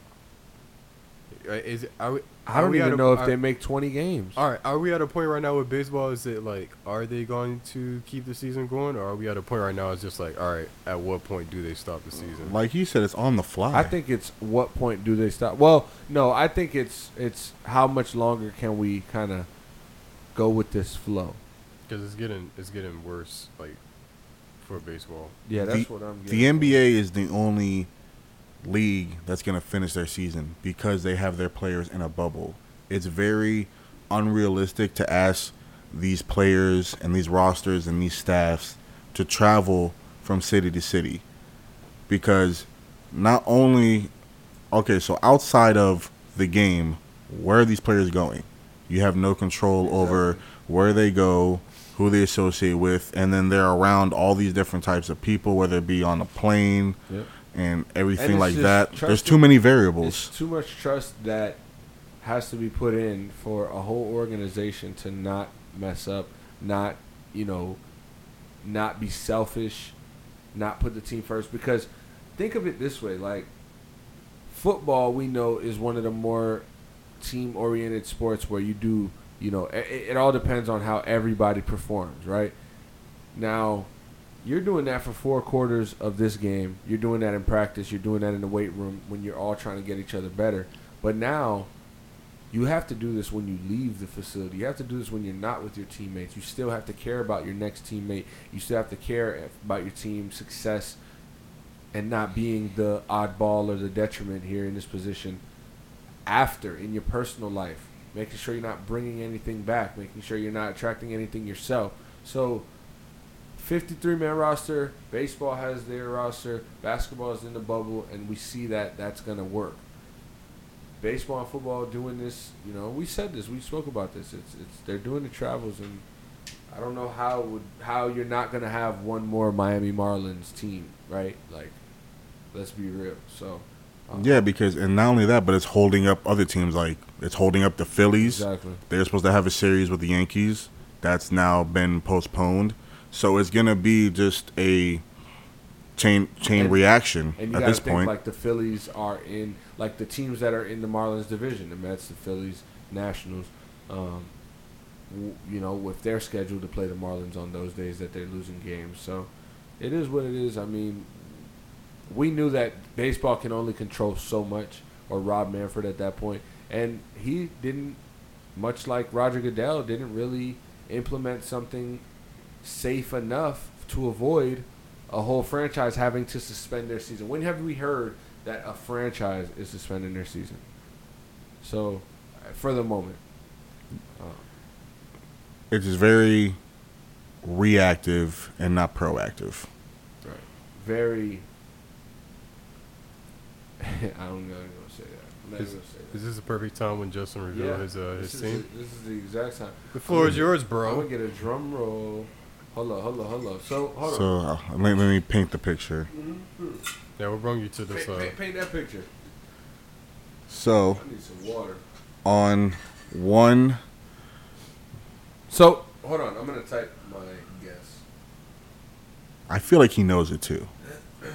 Is it? Are we, I don't we at even a- know if are- they make 20 games. All right, are we at a point right now with baseball? Is it like, are they going to keep the season going, or are we at a point right now? It's just like, all right, at what point do they stop the season? Like you said, it's on the fly. I think it's what point do they stop? Well, no, I think it's it's how much longer can we kind of go with this flow? Because it's getting it's getting worse, like for baseball. Yeah, that's The- what I'm. the Getting. NBA is the only league that's going to finish their season because they have their players in a bubble. It's very unrealistic to ask these players and these rosters and these staffs to travel from city to city because not only okay, so outside of the game, where are these players going? You have no control over where they go, who they associate with, and then they're around all these different types of people, whether it be on a plane Yep. And everything it's like that. There's too many variables. too much trust that has to be put in for a whole organization to not mess up, not you know, not be selfish, not put the team first. Because think of it this way: like football, we know is one of the more team-oriented sports where you do, you know, it, it all depends on how everybody performs, right? Now, you're doing that for four quarters of this game. You're doing that in practice. You're doing that in the weight room when you're all trying to get each other better. But now, you have to do this when you leave the facility. You have to do this when you're not with your teammates. You still have to care about your next teammate. You still have to care about your team's success and not being the oddball or the detriment here in this position after in your personal life. Making sure you're not bringing anything back. Making sure you're not attracting anything yourself. So, 53 man roster. Baseball has their roster. Basketball is in the bubble, and we see that that's gonna work. Baseball and football doing this. You know, we said this. We spoke about this. It's it's they're doing the travels, and I don't know how would how you're not gonna have one more Miami Marlins team, right? Like, let's be real. So. um, Yeah, because and not only that, but it's holding up other teams. Like it's holding up the Phillies. Exactly. They're supposed to have a series with the Yankees. That's now been postponed. So it's gonna be just a chain chain And- reaction And you at this think point. like the Phillies are in like the teams that are in the Marlins division, the Mets, the Phillies, Nationals. Um, w- you know, with their schedule to play the Marlins on those days that they're losing games, so it is what it is. I mean, we knew that baseball can only control so much, or Rob Manfred at that point, and he didn't, much like Roger Goodell, didn't really implement something safe enough to avoid a whole franchise having to suspend their season. When have we heard that a franchise is suspending their season? So, for the moment, uh, it's just very reactive and not proactive. right, very. [LAUGHS] I don't know. I'm gonna say that. I'm not Is- gonna Is this the perfect time when Justin revealed his uh, his this team? Is the, this is the exact time. The floor is I'm yours, bro. I'm gonna get a drum roll. Hold on, hold on, hold on. So, hold So on. uh, let, let me paint the picture. Yeah, what brought you to this? Paint, Uh, paint, paint that picture. So I need some water. on one, So, hold on. I'm gonna type my guess. I feel like he knows it too. [CLEARS THROAT]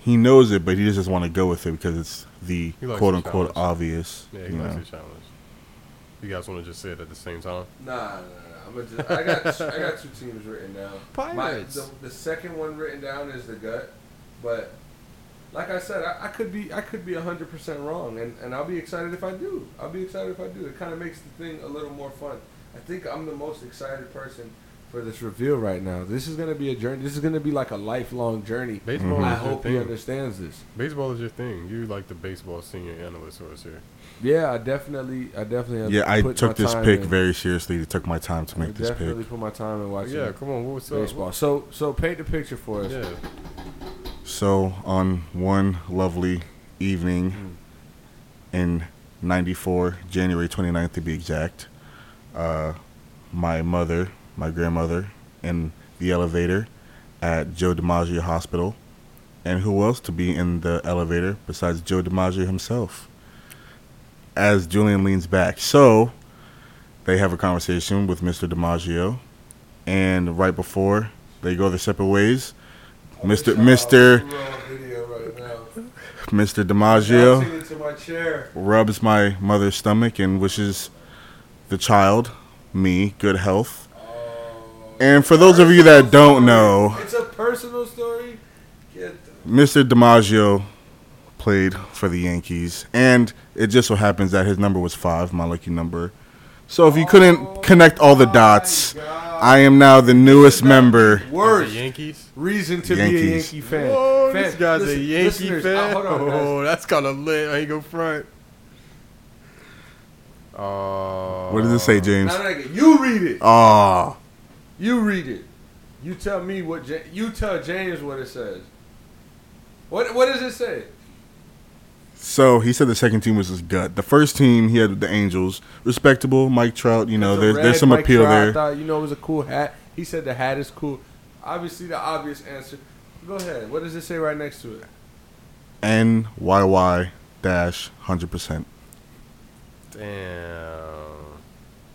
He knows it, but he just doesn't want to go with it because it's the quote unquote challenge. obvious. yeah, you he likes know. the challenge. You guys want to just say it at the same time? Nah, nah, nah. I'm gonna just, I got I got two teams written down. My, Pirates. the, the second one written down is the gut, but like I said, I, I could be I could be hundred percent wrong, and, and I'll be excited if I do. I'll be excited if I do. It kind of makes the thing a little more fun. I think I'm the most excited person for this reveal right now. This is gonna be a journey. This is gonna be like a lifelong journey. Baseball Mhm. I is your hope he thing. understands this. Baseball is your thing. You like the baseball senior analyst for us here. Yeah, I definitely, I definitely. Yeah, I took this time pick in. very seriously. I took my time to I make this definitely pick. put my time in watching yeah, come on. What's up? baseball. So, so paint the picture for us. Yeah. So on one lovely evening in 94 january 29th to be exact uh, my mother my grandmother in the elevator at joe dimaggio hospital and who else to be in the elevator besides joe dimaggio himself as julian leans back so they have a conversation with mr dimaggio and right before they go their separate ways mr mr mr dimaggio my rubs my mother's stomach and wishes the child, me, good health. And for those of you that don't know, it's a personal story. Mr. DiMaggio played for the Yankees, and it just so happens that his number was five, my lucky number. So if you couldn't connect all the dots, I am now the newest member. The worst Yankees. reason to be a Yankee fan. Whoa, Fan- this guy's a Yankee listeners, uh, fan. hold on, oh, that's kind of lit. I ain't go front. Uh, What does it say, James? Now, nigga, you read it. Ah, You read it. You tell me what. Ja- you tell James what it says. What What does it say? So he said the second team was his gut. The first team he had the Angels, respectable. Mike Trout, you know, there's red there's some Mike appeal Trout. I there. thought, you know, it was a cool hat. He said the hat is cool. Obviously, the obvious answer. Go ahead. What does it say right next to it? NYY dash hundred percent. Damn.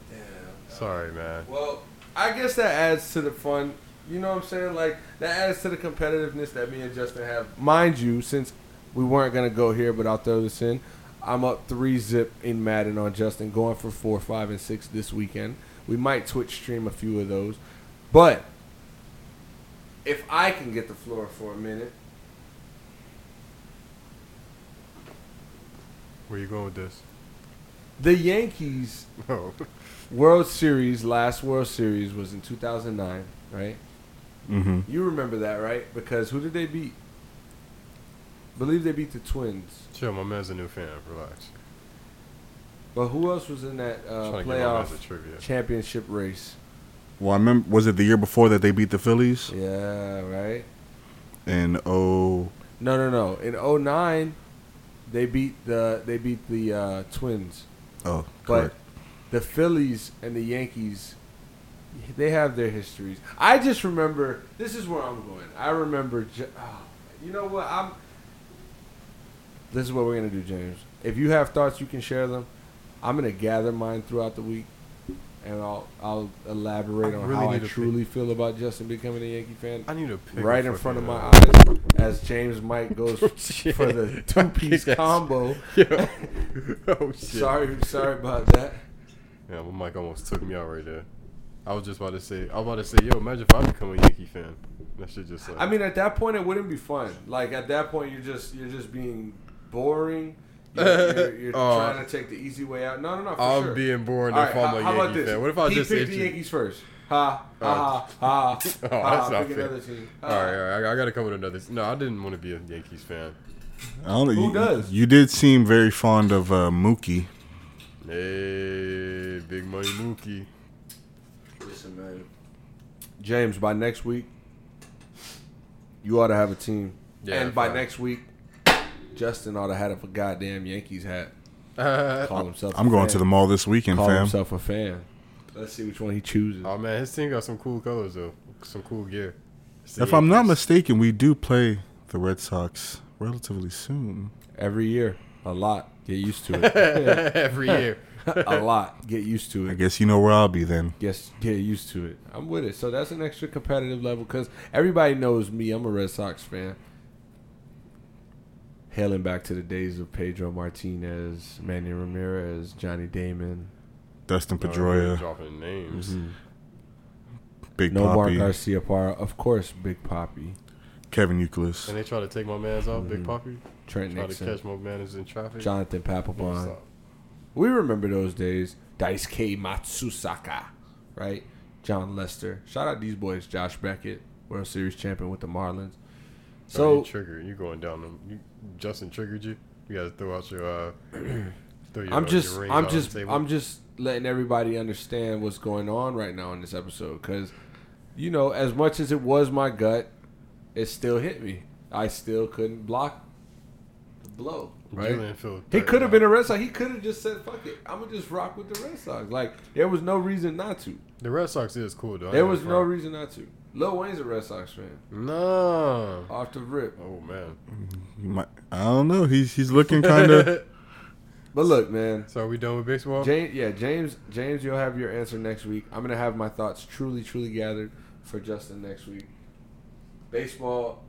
Damn. Sorry, man. Well, I guess that adds to the fun. You know what I'm saying? Like that adds to the competitiveness that me and Justin have. Mind you, since we weren't gonna go here, but I'll throw this in. I'm up three zip in Madden on Justin, going for four, five, and six this weekend. We might Twitch stream a few of those, but if I can get the floor for a minute, Where are you going with this? the Yankees [LAUGHS] Oh, World Series, last World Series was in 2009, right? Mm-hmm. You remember that, right? Because who did they beat? Believe they beat the Twins. chill. My man's a new fan. Relax. But who else was in that uh, Trying to get my man's playoff championship race? Well, I remember. Was it the year before that they beat the Phillies? Yeah, right. In oh, No, no, no. In 09, they beat the they beat the uh, Twins. oh, correct. But the Phillies and the Yankees, they have their histories. I just remember. This is where I'm going. I remember. Oh, you know what? I'm. This is what we're gonna do, James. If you have thoughts, you can share them. I'm gonna gather mine throughout the week, and I'll I'll elaborate I on really how I to pick- truly feel about Justin becoming a Yankee fan. I need to pick Right in front of my fucking, eyes, as James Mike goes [LAUGHS] Oh, for the [LAUGHS] two piece combo. uh, [LAUGHS] oh shit. Sorry, sorry about that. Yeah, my mic almost took me out right there. I was just about to say. I was about to say, yo, imagine if I become a Yankee fan. That shit just. Like, I mean, at that point, it wouldn't be fun. Like at that point, you're just you're just being boring. [LAUGHS] You're, you're, you're Oh. trying to take the easy way out. No, no, no. For I'm sure. being boring All if right, I'm how, a how Yankee about this? fan. What if I he just picked the? Yankees first? Ha ha Oh. ha ha. [LAUGHS] Oh, ha, that's not pick fair. another team. Ha. right, all right. I, I gotta come with another. No, I didn't want to be a Yankees fan. I don't know. Who you, does? You did seem very fond of uh, Mookie. Hey, big money Mookie. Listen, man. James, by next week, you ought to have a team. Yeah, and by fine. next week, Justin ought to have a goddamn Yankees hat. [LAUGHS] Call himself. I'm a going fan. to the mall this weekend, Call fam. himself a fan. Let's see which one he chooses. oh man, his team got some cool colors though. Some cool gear. It's the If I'm not mistaken, we do play the Red Sox relatively soon. Every year, a lot. Get used to it. [LAUGHS] every year. [LAUGHS] a lot. Get used to it. I guess you know where I'll be then. Guess get used to it. I'm with it. So that's an extra competitive level because everybody knows me. I'm a Red Sox fan. Hailing back to the days of Pedro Martinez, Manny Ramirez, Johnny Damon, Dustin No, we're Pedroia, dropping names. Mm-hmm. Big no Mark Poppy, Garciaparra, of course, Big Poppy, Kevin Youkilis. And they try to take my man's off, Big Mhm. Poppy. Trent Try to catch my man's in traffic. Jonathan Don't Papelbon. We remember those days. Dice K Matsuzaka, right? Jon Lester. Shout out these boys. Josh Beckett, World Series champion with the Marlins. So So you trigger, you going down them. Justin triggered you. You got to throw out your. Uh, [CLEARS THROAT] throw your, I'm just, your I'm just. I'm just letting everybody understand what's going on right now in this episode. Because, you know, as much as it was my gut, it still hit me. I still couldn't block the blow. Right? He could have been a Red Sox. He could have just said, "Fuck it, I'm gonna just rock with the Red Sox." Like there was no reason not to. The Red Sox is cool though. I There was no front. reason not to. Lil Wayne's a Red Sox fan. No. Off the rip. Oh man. You might, I don't know. He's he's looking kind of. [LAUGHS] But look, man. so are we done with baseball? James, yeah, James, James, you'll have your answer next week. I'm gonna have my thoughts truly, truly gathered for Justin next week. Baseball,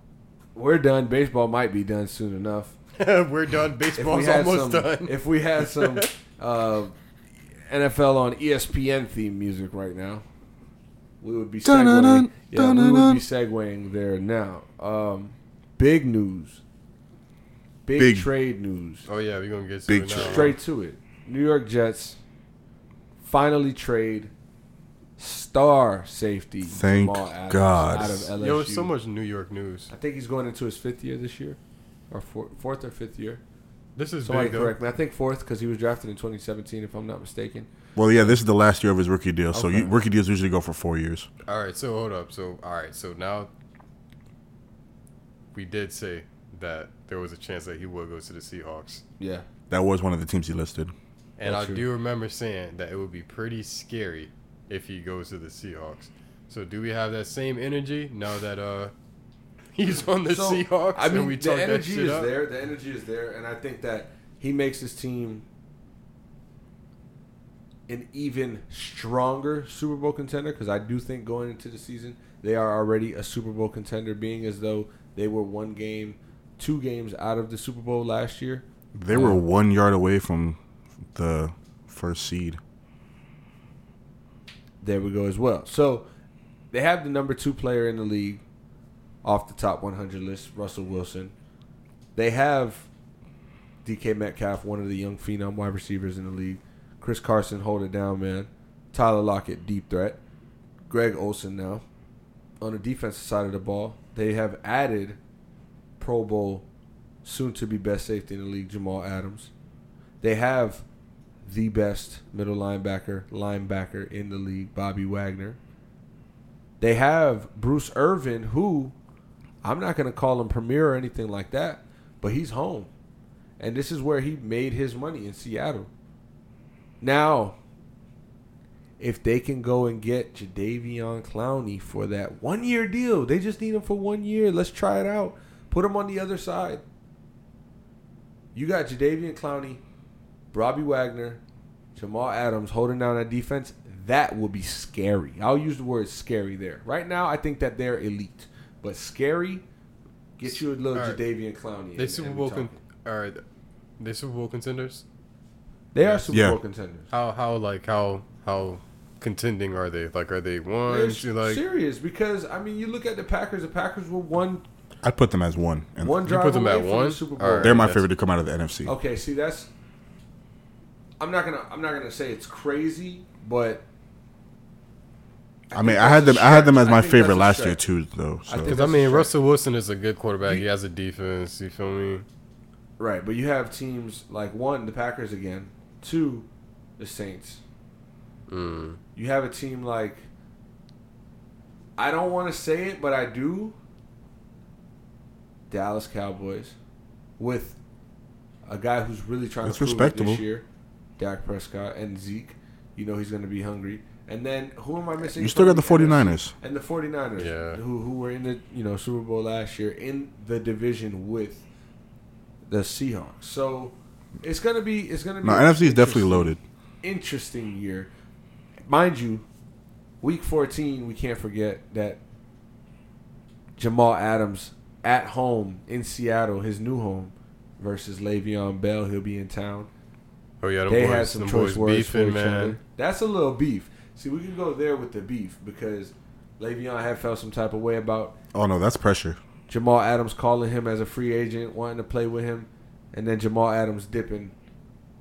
we're done. Baseball might be done soon enough. [LAUGHS] We're done. Baseball's we almost some, done. if we had some [LAUGHS] uh, NFL on ESPN theme music right now, we would be segueing. Yeah, we would be segueing there now. Um, big news. Big, Big. trade news. oh yeah, we're gonna get to Big it now. Straight to it. New York Jets finally trade star safety Thank Jamal Adams God. out of LSU. Yo, it's so much New York news. I think he's going into his fifth year this year, or four, fourth or fifth year. This is Somebody big though. correct me. I think fourth because he was drafted in 2017, if I'm not mistaken. Well, yeah, this is the last year of his rookie deal. So Okay. you, rookie deals usually go for four years. All right, so hold up. So all right, so now we did say that there was a chance that he would go to the Seahawks, Yeah, That was one of the teams he listed. and That's I true. do remember saying that it would be pretty scary if he goes to the Seahawks. So do we have that same energy now that uh [LAUGHS] he's on the So, Seahawks? I mean, and we the talk that energy shit is up? there. The energy is there, and I think that he makes his team an even stronger Super Bowl contender. Because I do think going into the season, they are already a Super Bowl contender, being as though they were one game, two games out of the Super Bowl last year. They were um, one yard away from the first seed. There we go as well. So they have the number two player in the league off the top 100 list, Russell Wilson. They have DK Metcalf, one of the young phenom wide receivers in the league. Chris Carson, hold it down, man. Tyler Lockett, deep threat. Greg Olsen now. On the defensive side of the ball, they have added Pro Bowl, soon to be best safety in the league, Jamal Adams. They have the best middle linebacker linebacker in the league, Bobby Wagner. They have Bruce Irvin, who I'm not going to call him premier or anything like that, but he's home. And this is where he made his money in Seattle. Now, if they can go and get Jadeveon Clowney for that one year deal, they just need him for one year. Let's try it out. Put him on the other side. You got Jadeveon Clowney, Robbie Wagner, Jamal Adams holding down that defense. That will be scary. I'll use the word scary there. Right now, I think that they're elite, but scary. Get you a little All right. Jadeveon Clowney. They Super Bowl. Con- all right, they Super Bowl contenders. They are Super Yeah. Bowl contenders. How how like how how contending are they? Like are they one? They're two, like serious because I mean, you look at the Packers. The Packers were one I'd put them as one. And one You put them away at one? the Super Bowl. All right. they're my That's- favorite to come out of the NFC. Okay, see that's. I'm not gonna. I'm not gonna say it's crazy, but I mean, I had that's them. I had them as my favorite last year too, though. I So think Because I mean, Russell Wilson is a good quarterback. He has a defense. You feel me? right. But you have teams like one, the Packers again. Two, the Saints. Mm. You have a team like. I don't want to say it, but I do. Dallas Cowboys, with a guy who's really trying That's to prove it this year, Dak Prescott and Zeke. You know he's going to be hungry. And then who am I missing? you still got the from 49ers. and the 49ers Yeah. who who were in the you know Super Bowl last year in the division with the Seahawks. So it's gonna be it's gonna be No, NFC is definitely loaded. Interesting year, mind you. Week 14, we can't forget that Jamal Adams at home in Seattle, his new home, versus Le'Veon Bell. He'll be in town. Oh yeah, them They boys, had some them choice boys words for each man. other. That's a little beef. See, we can go there with the beef because Le'Veon had felt some type of way about Oh no, that's pressure. Jamal Adams calling him as a free agent, wanting to play with him, and then Jamal Adams dipping,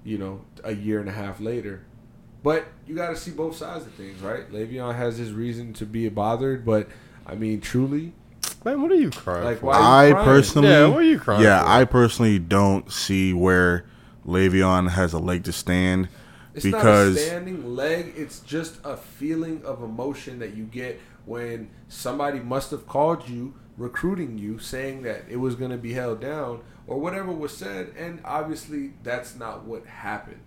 you know, a year and a half later. But you got to see both sides of things, right? Le'Veon has his reason to be bothered, but I mean, truly, Man, what are you crying Like, for? why- Are you I crying? personally, Yeah, what are you crying Yeah, for? I personally don't see where Le'Veon has a leg to stand it's because not a standing leg. It's just a feeling of emotion that you get when somebody must have called you, recruiting you, saying that it was going to be held down or whatever was said, and obviously that's not what happened.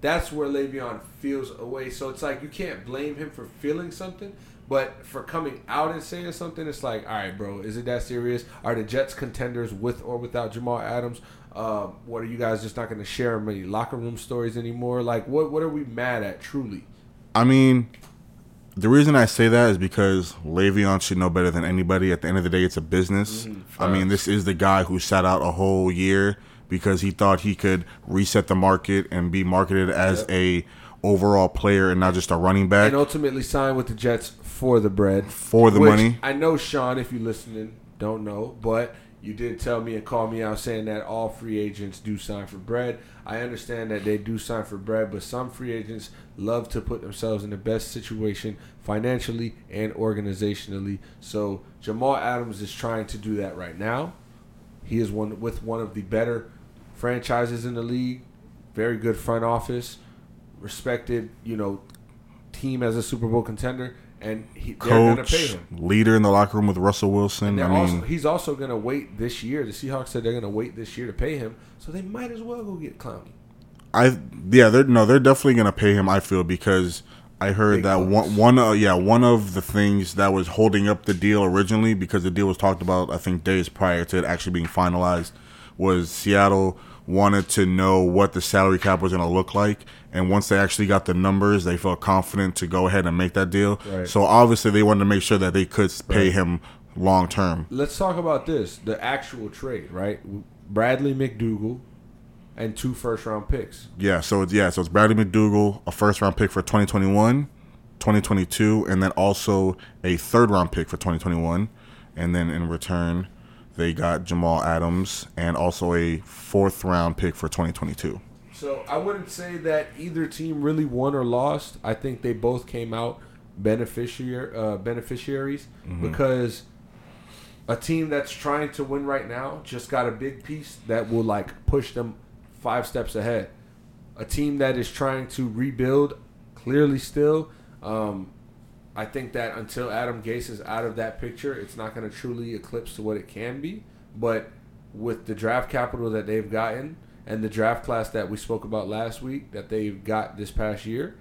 That's where Le'Veon feels away. So it's like you can't blame him for feeling something, but for coming out and saying something, it's like, all right, bro, is it that serious? Are the Jets contenders with or without Jamal Adams? Um, what are you guys just not going to share many locker room stories anymore? Like, what what are we mad at? Truly, I mean, the reason I say that is because Le'Veon should know better than anybody. At the end of the day, it's a business. Mm-hmm. I mean, this is the guy who sat out a whole year because he thought he could reset the market and be marketed as Yep. a overall player and not just a running back and ultimately signed with the Jets for the bread, for the which money. I know Sean, if you're listening, don't know, but you did tell me and call me out saying that all free agents do sign for bread. I understand that they do sign for bread, but some free agents love to put themselves in the best situation financially and organizationally. So Jamal Adams is trying to do that right now. He is one with one of the better franchises in the league. Very good front office, respected, you know, team as a Super Bowl contender, and he, they're going to pay Coach, him. leader in the locker room with Russell Wilson. And I mean, also, he's also going to wait this year. The Seahawks said they're going to wait this year to pay him, so they might as well go get Clowney. I yeah, they're no, they're definitely gonna pay him. I feel because I heard Big that bucks. one one uh, yeah one of the things that was holding up the deal originally because the deal was talked about I think days prior to it actually being finalized was Seattle wanted to know what the salary cap was gonna look like and once they actually got the numbers they felt confident to go ahead and make that deal. Right. So obviously they wanted to make sure that they could pay Right. him long term. Let's talk about this: the actual trade, right? Bradley McDougald and two first round picks. Yeah, so it's yeah, so it's Bradley McDougald, a first round pick for 2021, 2022, and then also a third round pick for 2021. And then in return, they got Jamal Adams and also a fourth round pick for 2022. So I wouldn't say that either team really won or lost. I think they both came out beneficiary uh, beneficiaries because a team that's trying to win right now just got a big piece that will like push them five steps ahead. A team that is trying to rebuild, clearly still, um, I think that until Adam Gase is out of that picture, it's not going to truly eclipse to what it can be. But with the draft capital that they've gotten and the draft class that we spoke about last week that they've got this past year,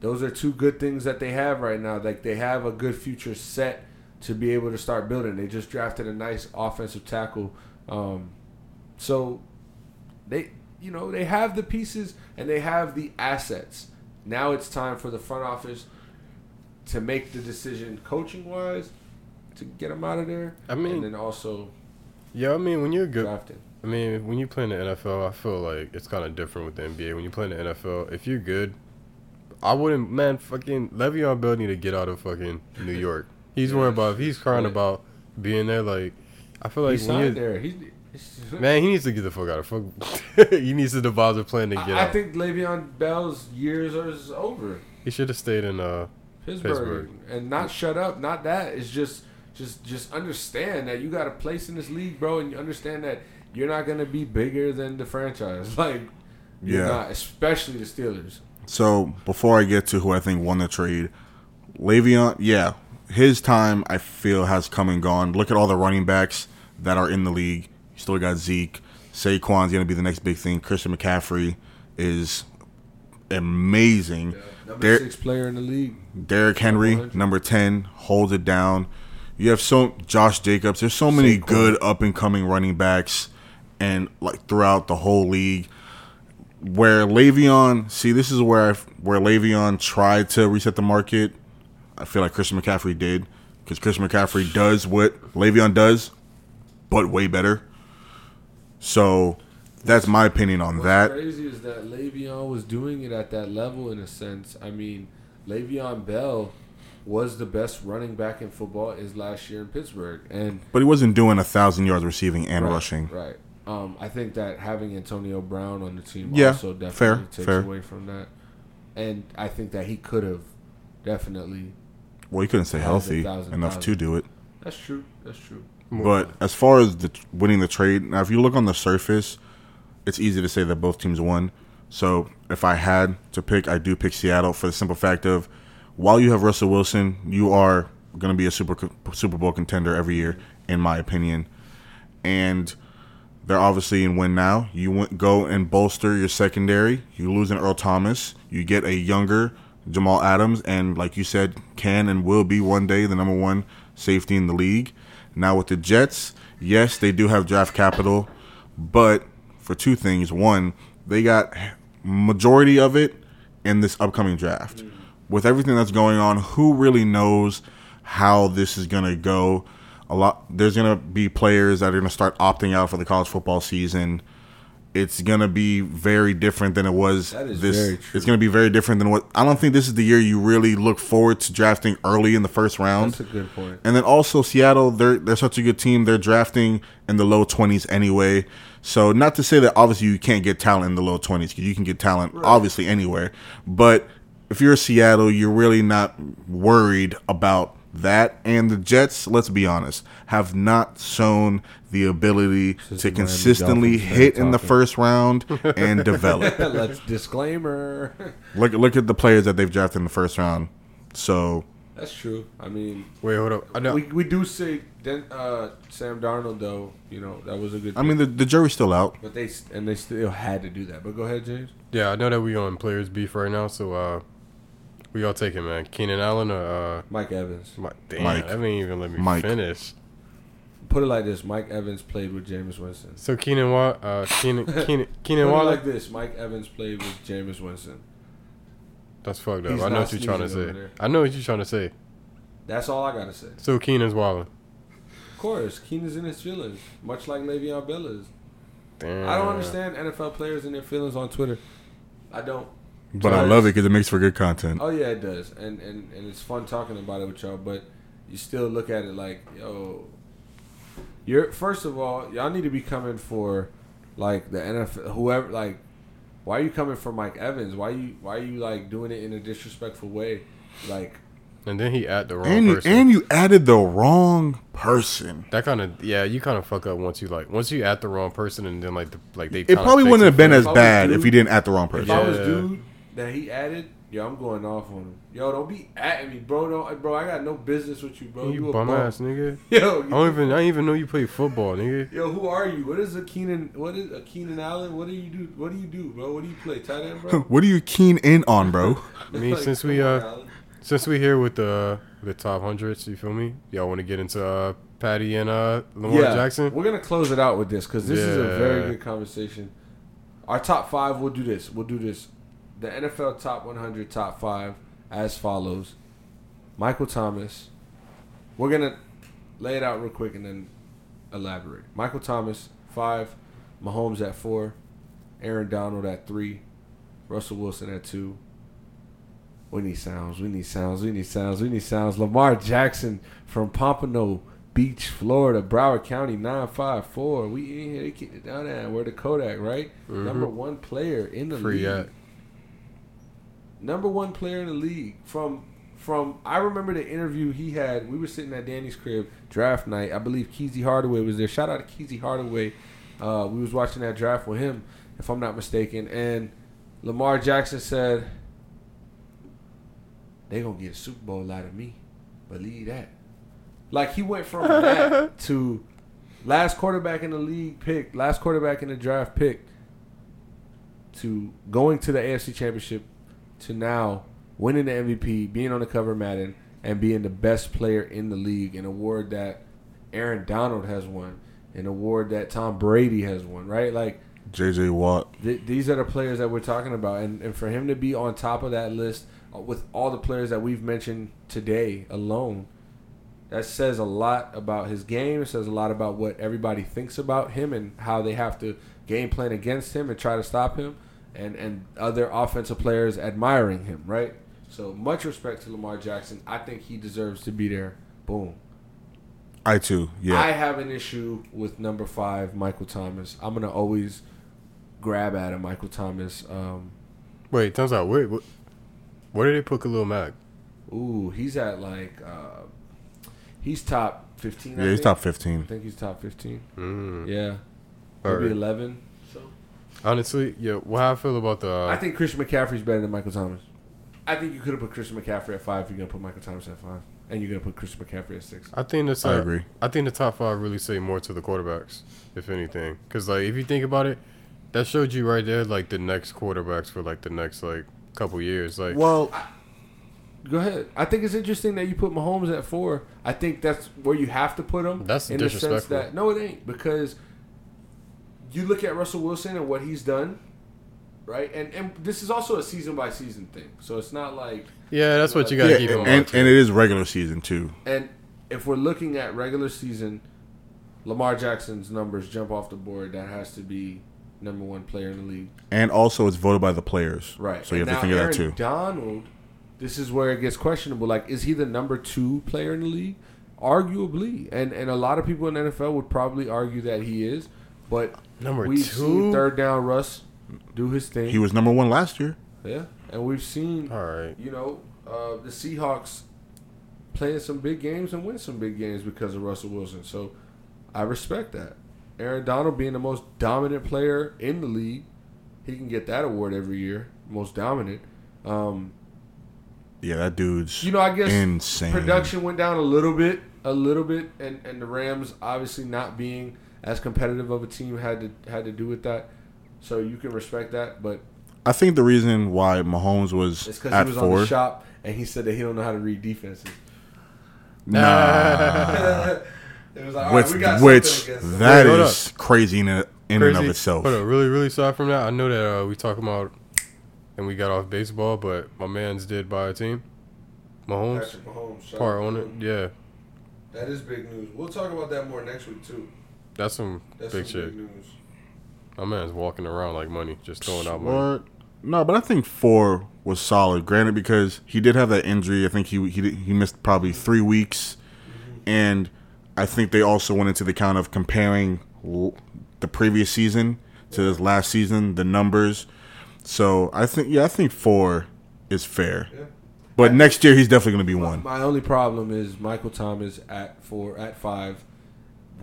those are two good things that they have right now. Like they have a good future set to be able to start building. They just drafted a nice offensive tackle. Um, so they you know they have the pieces and they have the assets. Now it's time for the front office to make the decision coaching wise to get them out of there. I mean- and then also Yeah, I mean, when you're good, drafting. I mean, when you play in the NFL, I feel like it's kind of different with the NBA. When you play in the NFL, if you're good, I wouldn't, man, fucking Le'Veon Bell need to get out of fucking New York. He's [LAUGHS] Yeah, worried about, if he's crying about being there, like, I feel like when you're, there. He's, he's- [LAUGHS] man, he needs to get the fuck out of fuck. [LAUGHS] he needs to devise a plan to get I, I think Le'Veon Bell's years are is over. he should have stayed in, uh, Pittsburgh, Pittsburgh. and not shut up. Not that. It's just just just understand that you got a place in this league, bro, and you understand that you're not gonna be bigger than the franchise. [LAUGHS] Like you're Yeah. not, especially the Steelers. So before I get to who I think won the trade, Le'Veon, yeah, his time I feel has come and gone. Look at all the running backs that are in the league. You still got Zeke. Saquon's gonna be the next big thing. Christian McCaffrey is amazing. Number Der- six player in the league. Derrick Henry, 100. number ten, holds it down. You have so Josh Jacobs. There's so many Saquon. good up and coming running backs, and like throughout the whole league. Where Le'Veon, see, this is where I, where Le'Veon tried to reset the market. I feel like Christian McCaffrey did because Christian McCaffrey does what Le'Veon does, but way better. So that's my opinion on What's that. crazy is that Le'Veon was doing it at that level in a sense. I mean, Le'Veon Bell was the best running back in football his last year in Pittsburgh, and But he wasn't doing a thousand yards receiving and right, rushing. Right. Um, I think that having Antonio Brown on the team Yeah, also definitely fair, takes fair. away from that. And I think that he could have definitely. Well, he couldn't stay healthy thousand, enough to do it. That's true. That's true. But as far as the winning the trade, now if you look on the surface, it's easy to say that both teams won. So if I had to pick, I do pick Seattle for the simple fact of while you have Russell Wilson, you are going to be a super Super Bowl contender every year, in my opinion. And they're obviously in win now. You go and bolster your secondary. You lose an Earl Thomas. You get a younger Jamal Adams, and like you said, can and will be one day the number one safety in the league. Now with the Jets, yes, they do have draft capital, but for two things: one, they got majority of it in this upcoming draft. With everything that's going on, who really knows how this is gonna go? A lot. There's gonna be players that are gonna start opting out for the college football season. It's gonna be very different than it was That is this. very true. It's gonna be very different than what. I don't think this is the year you really look forward to drafting early in the first round. That's a good point. And then also Seattle, they're they're such a good team. They're drafting in the low twenties anyway. So not to say that obviously you can't get talent in the low twenties because you can get talent obviously anywhere. But if you're a Seattle, you're really not worried about that. And the Jets, let's be honest, have not shown the ability is to consistently Dolphins fan hit in the first round and [LAUGHS] develop. Let's disclaimer. Look look at the players that they've drafted in the first round. So That's true. I mean, wait, hold up. I know. we, we do say Den, uh, Sam Darnold though. You know that was a good. I mean the, the jury's still out. but they s- and they still had to do that. But go ahead, James. Yeah, I know that we on players beef right now, so uh, we all take it, man. Keenan Allen or uh, Mike Evans. Mike? Damn, Mike. that ain't even let me Mike. finish. Put it like this: Mike Evans played with Jameis Winston. So Keenan Wa- uh, Keenan Keenan [LAUGHS] Keenan Put it Waller. like this: Mike Evans played with Jameis Winston. That's fucked up. He's I know what you're trying to say. there. I know what you're trying to say. That's all I gotta say. So Keenan's Waller. Of course, Keenan's in his feelings, much like Le'Veon Bell is. Damn. I don't understand NFL players and their feelings on Twitter. I don't. But I love it because it makes for good content. Oh yeah, it does, and and and it's fun talking about it with y'all. But you still look at it like, yo, you're first of all, y'all need to be coming for like the NFL, whoever. Like, why are you coming for Mike Evans? Why you why are you like doing it in a disrespectful way? Like, And then he at the wrong And you, person. and you added the wrong person. that kind of yeah, you kind of fuck up once you like once you at the wrong person and then like the, like they. It probably wouldn't have been as If I was bad dude- if he didn't add the wrong if person. I was dude that he added, yeah, I'm going off on him. Yo, don't be at me, bro. Don't, bro. I got no business with you, bro. you a bum ass nigga. [LAUGHS] Yo, I don't even I didn't even know you play football, nigga. [LAUGHS] Yo, who are you? What is a Keenan? What is a Keenan Allen? What do you do? What do you do, bro? What do you play? Tight end, bro. [LAUGHS] What are you keen in on, bro? I mean, since we come on, uh Allen. since we here with the the top hundreds, you feel me? Y'all want to get into uh Patty and uh Lamar Jackson? We're gonna close it out with this because this is a very good conversation. Our top five. We'll do this. We'll do this. The NFL top 100, top five, as follows: Michael Thomas. We're gonna lay it out real quick and then elaborate. Michael Thomas five, Mahomes at four, Aaron Donald at three, Russell Wilson at two. We need sounds. We need sounds. We need sounds. We need sounds. Lamar Jackson from Pompano Beach, Florida, Broward County, nine five four. We in here. They kicked it down there. We're the Kodak, right? Number one player in the Mm-hmm. Free league. at. Number one player in the league. From from I remember the interview he had. We were sitting at Danny's crib draft night. I believe Keezy Hardaway was there. Shout out to Keezy Hardaway. Uh, we was watching that draft with him, if I'm not mistaken. And Lamar Jackson said, "They gonna get a Super Bowl out of me. Believe that." Like he went from [LAUGHS] that to last quarterback in the league pick, last quarterback in the draft pick, to going to the AFC Championship, to now winning the MVP, being on the cover of Madden, and being the best player in the league, an award that Aaron Donald has won, an award that Tom Brady has won, right? Like JJ Watt. th- these are the players that we're talking about, and, and for him to be on top of that list uh, with all the players that we've mentioned today alone, that says a lot about his game. It says a lot about what everybody thinks about him and how they have to game plan against him and try to stop him, and and other offensive players admiring him. Right. So much respect to Lamar Jackson. I think he deserves to be there. Boom. I too. Yeah. I have an issue with number five, Michael Thomas. I'm gonna always grab at him, Michael Thomas. Um, Wait, turns out wait, where, where did they put Khalil Mack? ooh, he's at like uh, he's top fifteen. I yeah, he's think. top I think he's top fifteen. Mm. Yeah, maybe right. eleven. So Honestly, yeah. What I feel about the uh, I think Christian McCaffrey's better than Michael Thomas. I think you could have put Christian McCaffrey at five if you're gonna put Michael Thomas at five, and you're gonna put Christian McCaffrey at six. I think that's I uh, agree. I think the top five really say more to the quarterbacks, if anything. Because like if you think about it, that showed you right there like the next quarterbacks for like the next like couple years. Like Well, Go ahead. I think it's interesting that you put Mahomes at four. I think that's where you have to put him. That's in the sense disrespectful. that no, it ain't because you look at Russell Wilson and what he's done, right? And and this is also a season by season thing, so it's not like yeah, that's what you gotta yeah, keep in mind. and, and it is regular season too. and if we're looking at regular season, Lamar Jackson's numbers jump off the board. That has to be number one player in the league. And also, it's voted by the players. Right. So you And have to think figure Aaron that too. Donald, this is where it gets questionable. Like, is he the number two player in the league? Arguably, and and a lot of people in the NFL would probably argue that he is. But Number we've two? seen third down Russ do his thing. He was number one last year. yeah, and we've seen All right. you know uh, the Seahawks playing some big games and win some big games because of Russell Wilson. So I respect that. Aaron Donald being the most dominant player in the league, he can get that award every year, most dominant. Um, Yeah, that dude's you know, I guess insane. production went down a little bit, a little bit, and, and the Rams obviously not being as competitive of a team had to had to do with that. So you can respect that, but I think the reason why Mahomes was it's because at he was on the shop and he said that he don't know how to read defenses. Nah, [LAUGHS] [LAUGHS] it was like, which we got which something that Wait, is crazy in, a, in and of itself. Hold on, really, really sorry from that. I know that uh, we talking about and we got off baseball, but my man's did buy a team. Mahomes, Patrick Mahomes, part out on it. Yeah, That is big news. We'll talk about that more next week too. That's some That's big some shit. big news. My man's walking around like money, just throwing out money. What? No, but I think four was solid. Granted, because he did have that injury. I think he he he missed probably three weeks, and I think they also went into the count of comparing the previous season to this last season, the numbers. So I think yeah, I think four is fair. Yeah. But next year he's definitely going to be My, one. my only problem is Michael Thomas at four, at five,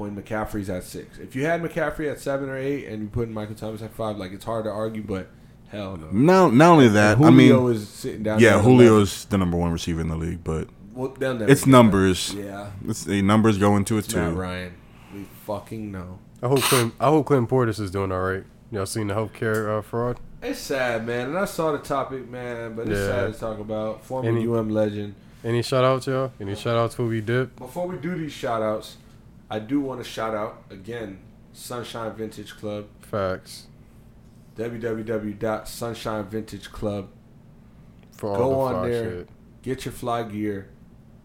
when McCaffrey's at six. If you had McCaffrey at seven or eight, and you put in Michael Thomas at five, like it's hard to argue. But Hell no. Not not only that, And I Julio mean, is sitting down. yeah, there at Julio's the number one receiver in the league, but Well, they'll it's get that. numbers. Yeah, It's the numbers go into it it's Matt too. Ryan. We fucking know. I hope Quinn, I hope Clinton Portis is doing all right. Y'all seen the healthcare uh, fraud? It's sad, man. And I saw the topic, man, but it's Yeah. sad to talk about. Former Any- UM legend. Any shout outs, y'all? Any shout outs for we dip? Before we do these shout outs, I do want to shout out again Sunshine Vintage Club, Facts. www.sunshinevintageclub. For all Go the on there. shit. Get your fly gear.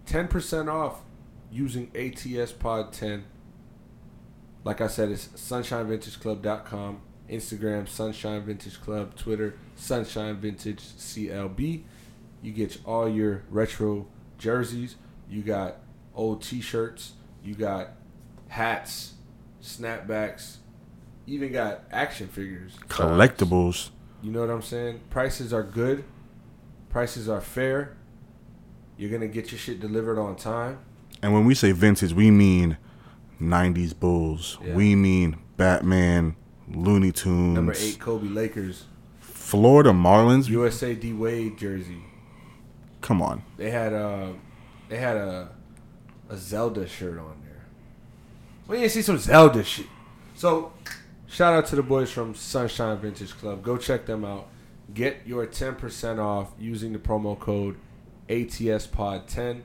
10% off using ATS Pod 10. Like I said, it's sunshinevintageclub.com, Instagram, Sunshine Vintage Club, Twitter, Sunshine Vintage CLB. You get all your retro jerseys. You got old t shirts. You got hats, snapbacks. Even got action figures. Collectibles. You know what I'm saying? Prices are good. Prices are fair. You're gonna get your shit delivered on time. And when we say vintage, we mean 90s Bulls. Yeah. We mean Batman, Looney Tunes, Number eight, Kobe Lakers, Florida Marlins. USA D Wade jersey. Come on. They had uh they had a a Zelda shirt on. We didn't see some Zelda shit. So shout out to the boys from Sunshine Vintage Club. Go check them out. Get your 10% off using the promo code ATSPOD10.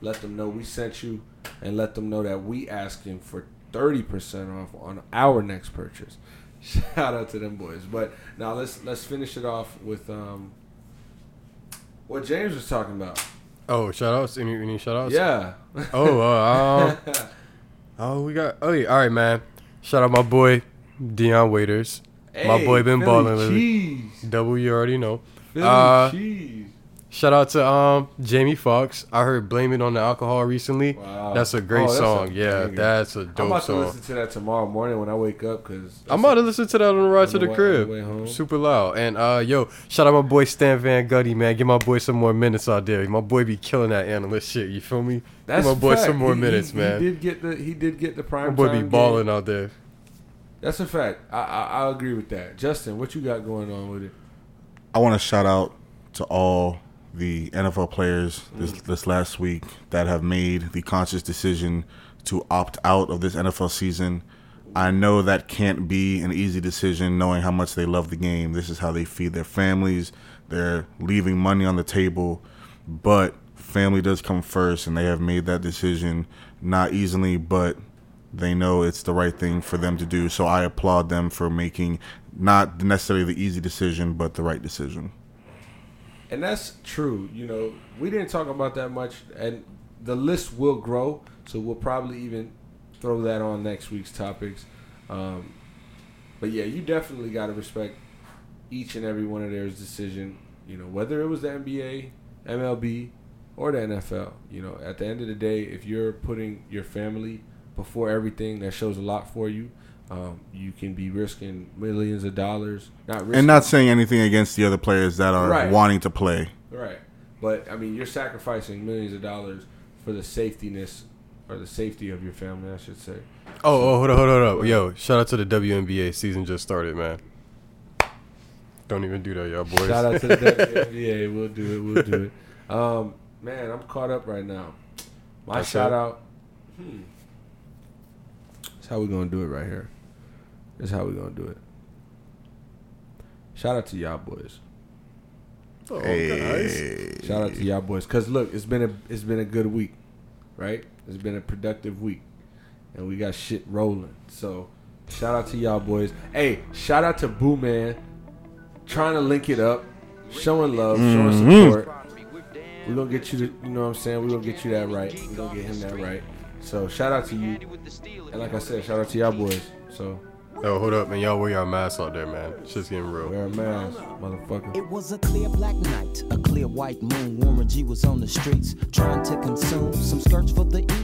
Let them know we sent you and let them know that we asking for 30% off on our next purchase. [LAUGHS] Shout out to them boys. But now let's let's finish it off with um what James was talking about. Oh, shout outs? Any, any shout outs? Yeah. Oh, uh, [LAUGHS] um, oh, we got. Oh, yeah. All right, man. Shout out my boy Dion Waiters. My boy been balling. Double, you already know. Philly Uh, cheese. Shout out to um Jamie Foxx. I heard "Blame It on the Alcohol" recently. Wow. That's a great Oh, that's a song. yeah, banger. that's a I'm dope about to listen to that tomorrow morning when I wake up because I'm about to listen to that on the ride to On the the way- crib. the. Super loud. And uh yo, shout out my boy Stan Van Gundy, man. Give my boy some more minutes out there. My boy be killing that analyst shit. You feel me? That's Give my boy fact. some more He- minutes, he, man. He did get the he did get the prime. my boy be balling game. out there. That's a fact. I, I I agree with that. Justin, what you got going on with it? I want to shout out to all the NFL players this Mm. this last week that have made the conscious decision to opt out of this NFL season. I know that can't be an easy decision knowing how much they love the game. This is how they feed their families. They're leaving money on the table, but family does come first and they have made that decision not easily, but they know it's the right thing for them to do. So I applaud them for making not necessarily the easy decision, but the right decision. And that's true. You know, we didn't talk about that much, and the list will grow. So we'll probably even throw that on next week's topics. Um, but yeah, you definitely got to respect each and every one of their decision. You know, whether it was the NBA, MLB, or the NFL. You know, at the end of the day, if you're putting your family before everything, that shows a lot for you. Um, you can be risking millions of dollars. Not risking, And not saying anything against the other players that are Right. wanting to play. Right. But I mean, you're sacrificing millions of dollars for the safetyness or the safety of your family, I should say. Oh, oh, hold on, hold on, hold on. Yo, shout out to the WNBA season just started, man. Don't even do that, y'all boys. Shout out to the WNBA. [LAUGHS] We'll do it. We'll do it. Um, man, I'm caught up right now. My That's shout it? out. Hmm. That's how we gonna do it right here. That's how we gonna do it. Shout out to y'all boys. Oh, guys. Shout out to y'all boys. Cause look, it's been a it's been a good week, right? It's been a productive week, and we got shit rolling. So, shout out to y'all boys. Hey, shout out to Boo Man, trying to link it up, showing love, showing mm-hmm. support. We're gonna get you to, you know what I'm saying? We're gonna get you that right. We're gonna get him that right. So shout out to you. And like I said, shout out to y'all boys. So Yo, hold up, man. Y'all wear your masks out there, man. Shit's getting real. wear a mask, motherfucker. It was a clear black night, a clear white moon. Warren G was on the streets trying to consume some skirts for the eve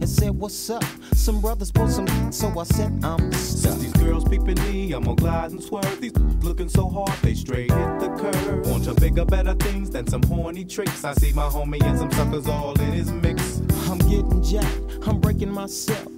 and said, What's up? Some brothers pulled some, so I said, I'm Since stuck. these girls peeping me, I'm gonna glide and swerve. These looking so hard, they straight hit the curve. Want to bigger, better things than some horny tricks. I see my homie and some suckers all in his mix. I'm getting jacked, I'm breaking myself.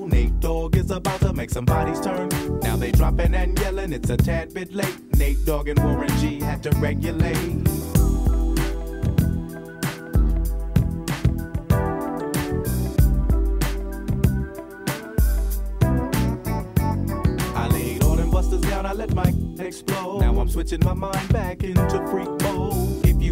Nate Dogg is about to make some bodies turn. Now they dropping and yelling, it's a tad bit late. Nate Dogg and Warren G had to regulate. I laid all them busters down, I let my explode. Now I'm switching my mind back into freak mode.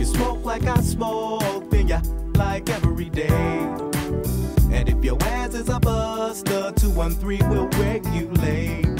You smoke like I smoke, then you like every day. And if your ass is a buster, 213 will regulate.